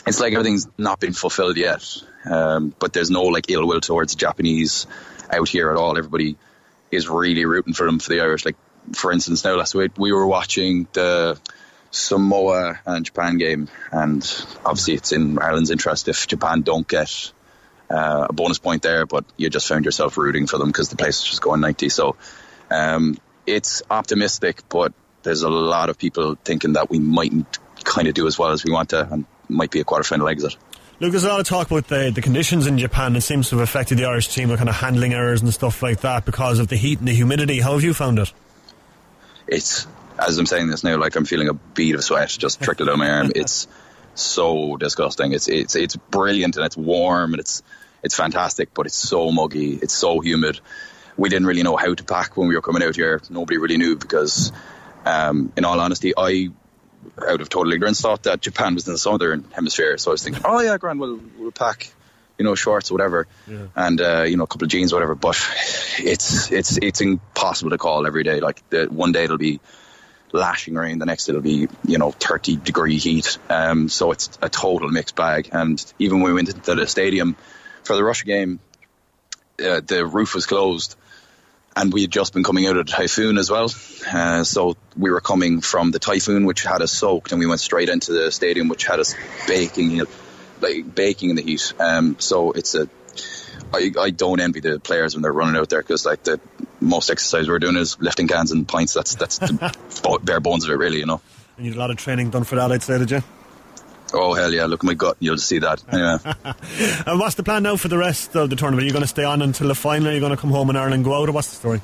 it's like everything's not been fulfilled yet. Um, but there's no like ill will towards the Japanese out here at all. Everybody is really rooting for them for the Irish. Like for instance, now last week we were watching the Samoa and Japan game, and obviously it's in Ireland's interest if Japan don't get uh, a bonus point there, but you just found yourself rooting for them because the place is just going 90. So um, it's optimistic, but there's a lot of people thinking that we mightn't kind of do as well as we want to and might be a quarterfinal exit. Look, there's a lot of talk about the, the conditions in Japan. It seems to have affected the Irish team with kind of handling errors and stuff like that because of the heat and the humidity. How have you found it? It's, as I'm saying this now, like I'm feeling a bead of sweat just trickle down my arm. It's so disgusting. It's, it's, it's brilliant and it's warm and it's, it's fantastic, but it's so muggy, it's so humid. We didn't really know how to pack when we were coming out here. Nobody really knew because, um, in all honesty, I, out of total ignorance, thought that Japan was in the southern hemisphere. So I was thinking, oh yeah, grand, we'll, we'll pack, you know, shorts or whatever, Yeah. and uh, you know, a couple of jeans or whatever. But it's it's it's impossible to call every day. Like the one day it'll be lashing rain, the next it'll be you know 30 degree heat. Um, so it's a total mixed bag. And even when we went to the stadium for the Russia game, uh, the roof was closed. And we had just been coming out of the typhoon as well. Uh, so we were coming from the typhoon, which had us soaked, and we went straight into the stadium, which had us baking, like baking in the heat. Um, so it's a, I, I don't envy the players when they're running out there because like the most exercise we're doing is lifting cans and pints. That's that's the bare bones of it, really. You know. And you had a lot of training done for that, I'd say, did you? Oh hell yeah! Look at my gut. You'll see that. Anyway. And what's the plan now for the rest of the tournament? Are you going to stay on until the final? Are you going to come home in Ireland and go out, or what's the story?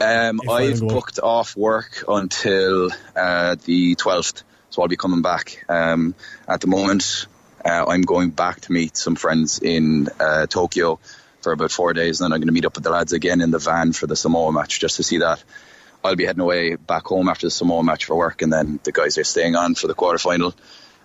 Um, I've booked off work until uh, the 12th, so I'll be coming back. Um, at the moment, uh, I'm going back to meet some friends in uh, Tokyo for about four days, and then I'm going to meet up with the lads again in the van for the Samoa match just to see that. I'll be heading away back home after the Samoa match for work, and then the guys are staying on for the quarter final.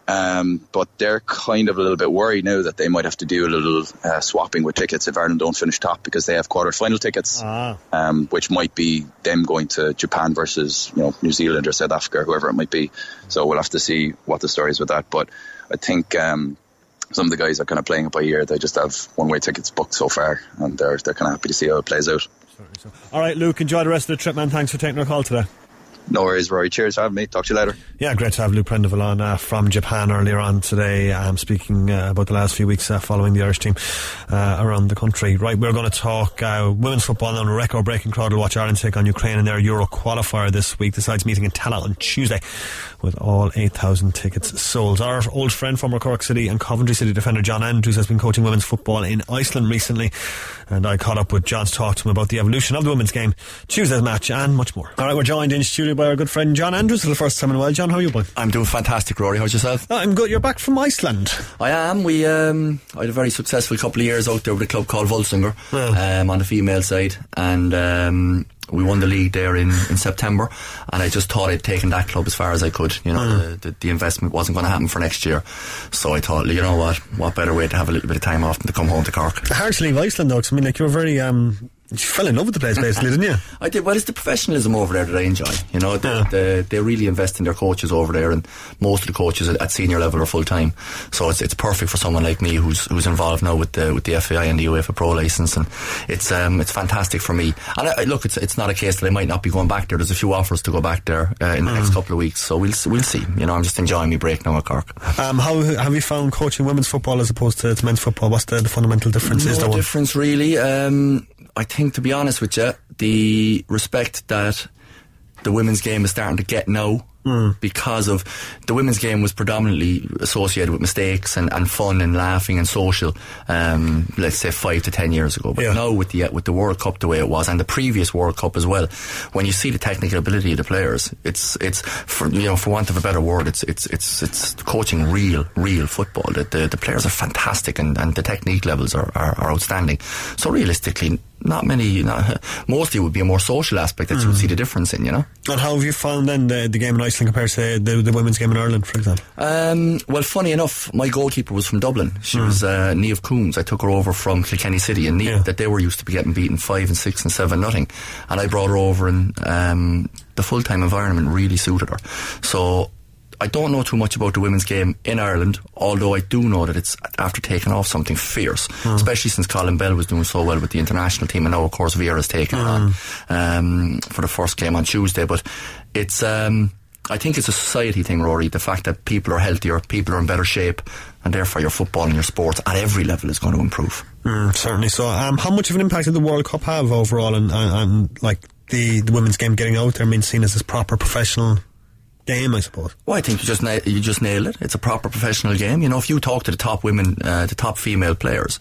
Um, but they're kind of a little bit worried now that they might have to do a little uh, swapping with tickets if Ireland don't finish top because they have quarter final tickets Ah. um, which might be them going to Japan versus you know New Zealand or South Africa, or whoever it might be. So we'll have to see what the story is with that. But I think um, some of the guys are kind of playing it by ear. They just have one way tickets booked so far, and they're they're kind of happy to see how it plays out. All right, Luke, enjoy the rest of the trip, man. Thanks for taking our call today. No worries, Rory. Cheers for having me. Talk to you later. Yeah, great to have Luke Prendeville on uh, from Japan earlier on today, um, speaking uh, about the last few weeks uh, following the Irish team uh, around the country. Right, we're going to talk uh, women's football on a record breaking crowd will watch Ireland take on Ukraine in their Euro qualifier this week. The side's meeting in Tallaght on Tuesday with all 8,000 tickets sold. Our old friend, former Cork City and Coventry City defender John Andrews, has been coaching women's football in Iceland recently, and I caught up with John to talk to him about the evolution of the women's game, Tuesday's match, and much more. All right, we're joined in studio by our good friend John Andrews for the first time in a while. John, how are you, boy? I'm doing fantastic, Rory. How's yourself? Oh, I'm good. You're back from Iceland. I am. We um, I had a very successful couple of years out there with a club called Volsungur um, on the female side, and um, we won the league there in, in September. And I just thought I'd taken that club as far as I could. You know, Hmm. the, the, the investment wasn't going to happen for next year, so I thought, you know what, what better way to have a little bit of time off than to come home to Cork. Hard to leave Iceland, though, 'cause, I mean, like, you were very, um, you fell in love with the place, basically, didn't you? I did. Well, it's the professionalism over there that I enjoy. You know, the, the, they really invest in their coaches over there, and most of the coaches at, at senior level are full time. So it's it's perfect for someone like me who's who's involved now with the with the FAI and the UEFA Pro license, and it's um it's fantastic for me. And I, I- look, it's it's not a case that I might not be going back there. There's a few offers to go back there uh, in the next couple of weeks, so we'll we'll see. You know, I'm just enjoying my break now at Cork. Um, how have you found coaching women's football as opposed to, to men's football? What's the, the fundamental difference? No is there one? difference really. Um, I think, to be honest with you, the respect that the women's game is starting to get now. Because of the women's game was predominantly associated with mistakes and, and fun and laughing and social, um, let's say five to ten years ago. But now with the with the World Cup the way it was and the previous World Cup as well, when you see the technical ability of the players, it's it's for you know for want of a better word, it's it's it's it's coaching real real football. The the, the players are fantastic and, and the technique levels are, are, are outstanding. So realistically, not many. Not, mostly it would be a more social aspect that you would see the difference in. You know. And how have you found then the, the game in Iceland compared to the, the women's game in Ireland, for example? Um, well, funny enough, my goalkeeper was from Dublin. She was uh, Niamh Coombs. I took her over from Kilkenny City, and Niamh, that they were used to be getting beaten five and six and seven nothing, and I brought her over, and um, the full time environment really suited her. So. I don't know too much about the women's game in Ireland, although I do know that it's after taking off something fierce, especially since Colin Bell was doing so well with the international team, and now of course Vera's taken it on um, for the first game on Tuesday. But it's um, I think it's a society thing, Rory. The fact that people are healthier, people are in better shape, and therefore your football and your sports at every level is going to improve. Mm, certainly so. Um, how much of an impact did the World Cup have overall and, and, and like the, the women's game getting out there being seen as this proper professional game, I suppose? Well, I think you just na- you just nailed it. It's a proper professional game. You know, if you talk to the top women, uh, the top female players,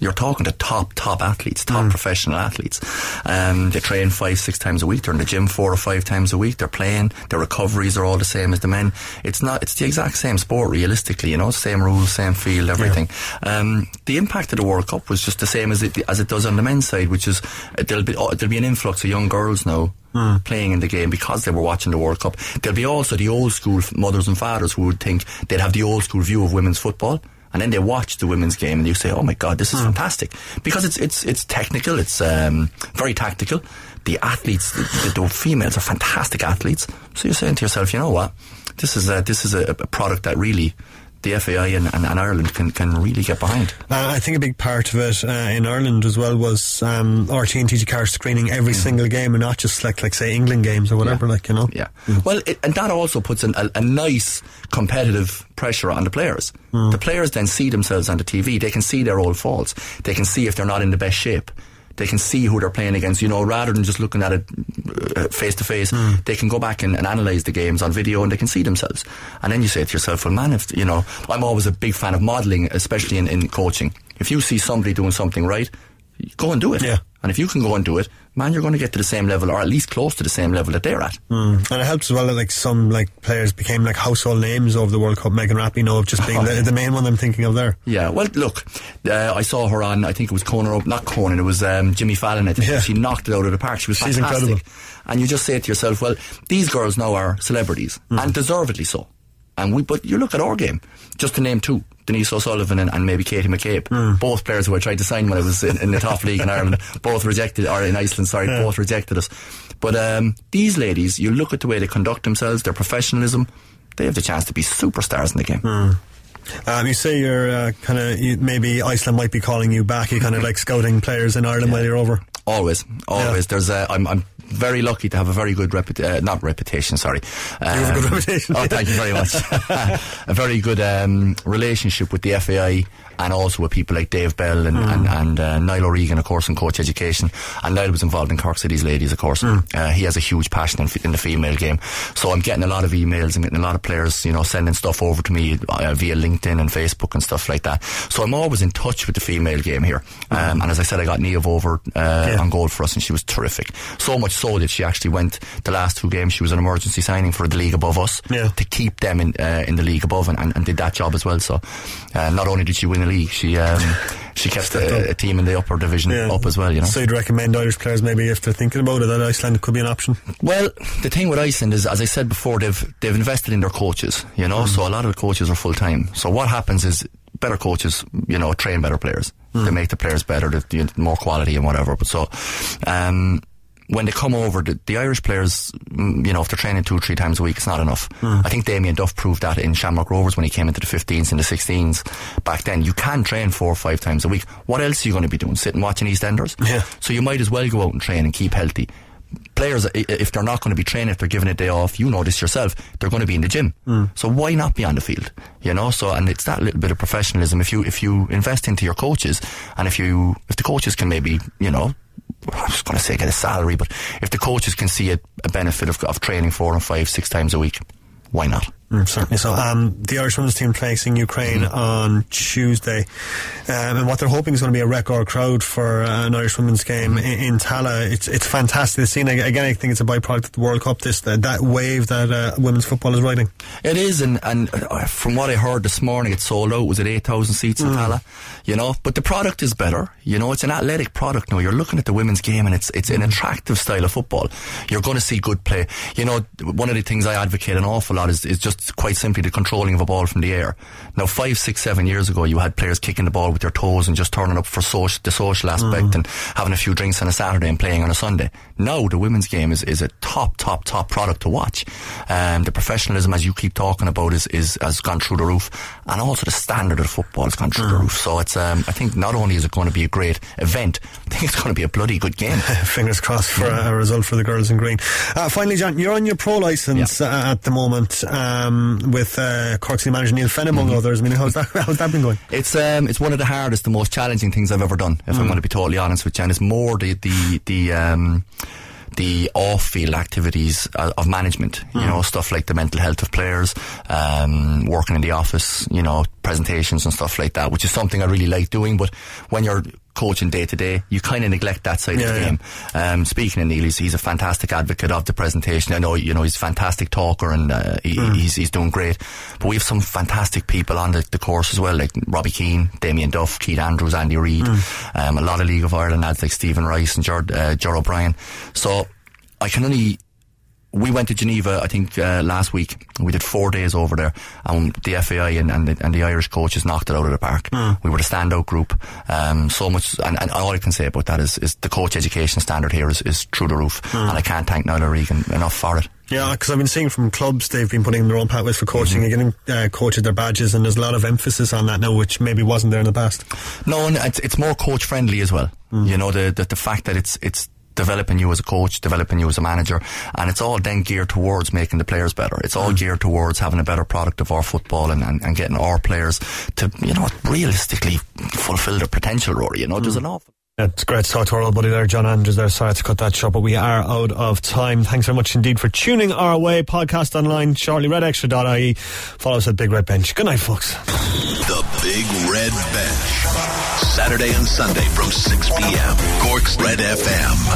You're talking to top, top athletes, top professional athletes. Um, they train five, six times a week. They're in the gym four or five times a week. They're playing. Their recoveries are all the same as the men. It's not. It's the exact same sport, realistically. You know, same rules, same field, everything. Um, the impact of the World Cup was just the same as it as it does on the men's side, which is uh, there'll be oh, there'll be an influx of young girls now. Playing in the game because they were watching the World Cup. There'll be also the old school mothers and fathers who would think they'd have the old school view of women's football and then they watch the women's game and you say, "Oh my God, this is fantastic!" Because it's it's it's technical, it's um, very tactical. The athletes, the, the, the females are fantastic athletes. So you're saying to yourself, you know what, this is a, this is a, a product that really the FAI and, and, and Ireland can, can really get behind. Uh, I think a big part of it uh, in Ireland as well was um, RT and TG4 screening every single game and not just like like say England games or whatever. Like you know, Yeah. Well, it, and that also puts an, a, a nice competitive pressure on the players. The players then see themselves on the TV. They can see their old faults. They can see if they're not in the best shape. They can see who they're playing against. You know, rather than just looking at it face to face, they can go back and, and analyze the games on video, and they can see themselves. And then you say to yourself, "Well, man, if you know, I'm always a big fan of modelling, especially in, in coaching. If you see somebody doing something right, go and do it. Yeah. And if you can go and do it, man, you're going to get to the same level, or at least close to the same level that they're at. Mm. And it helps as well that like some like players became like household names over the World Cup. Megan Rapinoe just being the, the main one I'm thinking of there. Yeah, well, look, uh, I saw her on. I think it was Conan, not Conan. It was um, Jimmy Fallon. I think Yeah. she knocked it out of the park. She was She's fantastic. incredible. And you just say to yourself, well, these girls now are celebrities, Mm. and deservedly so. And we, but you look at our game, just to name two. Denise O'Sullivan and, and maybe Katie McCabe, Mm. both players who I tried to sign when I was in, in the top league in Ireland, both rejected, or in Iceland, sorry, Yeah. both rejected us. But um, these ladies, you look at the way they conduct themselves, their professionalism, they have the chance to be superstars in the game. Mm. Um, you say you're uh, kind of maybe Iceland might be calling you back. You kind of like scouting players in Ireland while you're over. Always, always. There's a. I'm, I'm very lucky to have a very good reput- uh, not reputation, sorry. Um, have a good reputation. Oh, thank you very much. a very good um, relationship with the FAI and also with people like Dave Bell and, Mm. and, and uh, Niall O'Regan, of course, in coach education. And Niall was involved in Cork City's Ladies, of course. Mm. Uh, he has a huge passion in, in the female game. So I'm getting a lot of emails and getting a lot of players, you know, sending stuff over to me uh, via LinkedIn and Facebook and stuff like that. So I'm always in touch with the female game here. Um, and as I said, I got Niamh over uh, on goal for us and she was terrific. So much so that she actually went the last two games, she was an emergency signing for the league above us to keep them in uh, in the league above and, and, and did that job as well. So uh, not only did she win league, she um, she kept a, a team in the upper division up as well, you know. So you'd recommend Irish players maybe if they're thinking about it that Iceland could be an option. Well, the thing with Iceland is, as I said before, they've they've invested in their coaches. You know, so a lot of the coaches are full time. So what happens is better coaches, you know, train better players. They make the players better, the, the more quality and whatever. But so, um, when they come over, the, the Irish players, mm, you know, if they're training two or three times a week, it's not enough. I think Damien Duff proved that in Shamrock Rovers when he came into the 15s and the 16s back then. You can train four or five times a week. What else are you going to be doing? Sitting watching EastEnders? Yeah. So you might as well go out and train and keep healthy. Players, if they're not going to be training, if they're given a day off, you know this yourself, they're going to be in the gym. So why not be on the field? You know, so and it's that little bit of professionalism. If you if you invest into your coaches, and if you if the coaches can maybe you know. I was going to say get a salary, but if the coaches can see a, a benefit of, of training four and five, six times a week, why not? Mm, certainly so. Um, the Irish women's team facing Ukraine on Tuesday, um, and what they're hoping is going to be a record crowd for uh, an Irish women's game in, in Tallaght. It's it's fantastic. Scene again. I think it's a byproduct of the World Cup. This that, that wave that uh, women's football is riding. It is, and, and uh, from what I heard this morning, it sold out. Was it 8,000 seats in Tallaght? You know, but the product is better. You know, it's an athletic product now. You're looking at the women's game and it's, it's an attractive style of football. You're going to see good play. You know, one of the things I advocate an awful lot is, is just quite simply the controlling of a ball from the air. Now, five, six, seven years ago, you had players kicking the ball with their toes and just turning up for social, the social aspect mm. and having a few drinks on a Saturday and playing on a Sunday. Now, the women's game is, is a top, top, top product to watch. Um, the professionalism, as you keep talking about, is, is has gone through the roof, and also the standard of football has gone through the roof. So it's, um, I think, not only is it going to be a great event, I think it's going to be a bloody good game. Fingers crossed for a, a result for the girls in green. Uh, finally, John, you're on your pro license uh, at the moment um, with uh, Cork City manager Neale Fenn, among others. I mean, how's that, how's that been going? It's um, it's one of the hardest, the most challenging things I've ever done. If I'm Mm. going to be totally honest with you, and it's more the the the um, the off-field activities uh, of management. You know, stuff like the mental health of players, um, working in the office. You know, presentations and stuff like that, which is something I really like doing. But when you're coaching day to day, you kind of neglect that side Yeah, of the yeah. game. Um, speaking of Neale, he's, he's a fantastic advocate of the presentation. I know, you know, he's a fantastic talker and uh, he, he's, he's doing great. But we have some fantastic people on the, the course as well, like Robbie Keane, Damien Duff, Keith Andrews, Andy Reid, um, a lot of League of Ireland lads like Stephen Rice and Ger, uh, Ger O'Brien. So I can only we went to Geneva, I think, uh, last week. We did four days over there, and the FAI and, and, the, and the Irish coaches knocked it out of the park. We were the standout group. Um, so much, and, and all I can say about that is, is the coach education standard here is, is through the roof, and I can't thank Niall Regan enough for it. Yeah, because I've been seeing from clubs they've been putting their own pathways for coaching and getting uh, coaches their badges, and there's a lot of emphasis on that now, which maybe wasn't there in the past. No, and it's, it's more coach friendly as well. You know, the, the the fact that it's it's developing you as a coach, developing you as a manager, and it's all then geared towards making the players better. It's all mm. geared towards having a better product of our football and, and, and getting our players to, you know, realistically fulfill their potential, Rory. You know, there's an awful Yeah, It's great to talk to our old buddy there, John Andrews there. Sorry to cut that short, but we are out of time. Thanks very much indeed for tuning our way. Podcast online shortly, redextra.ie. Follow us at Big Red Bench. Good night, folks. The Big Red Bench. Saturday and Sunday from 6 p.m. Cork's Red FM.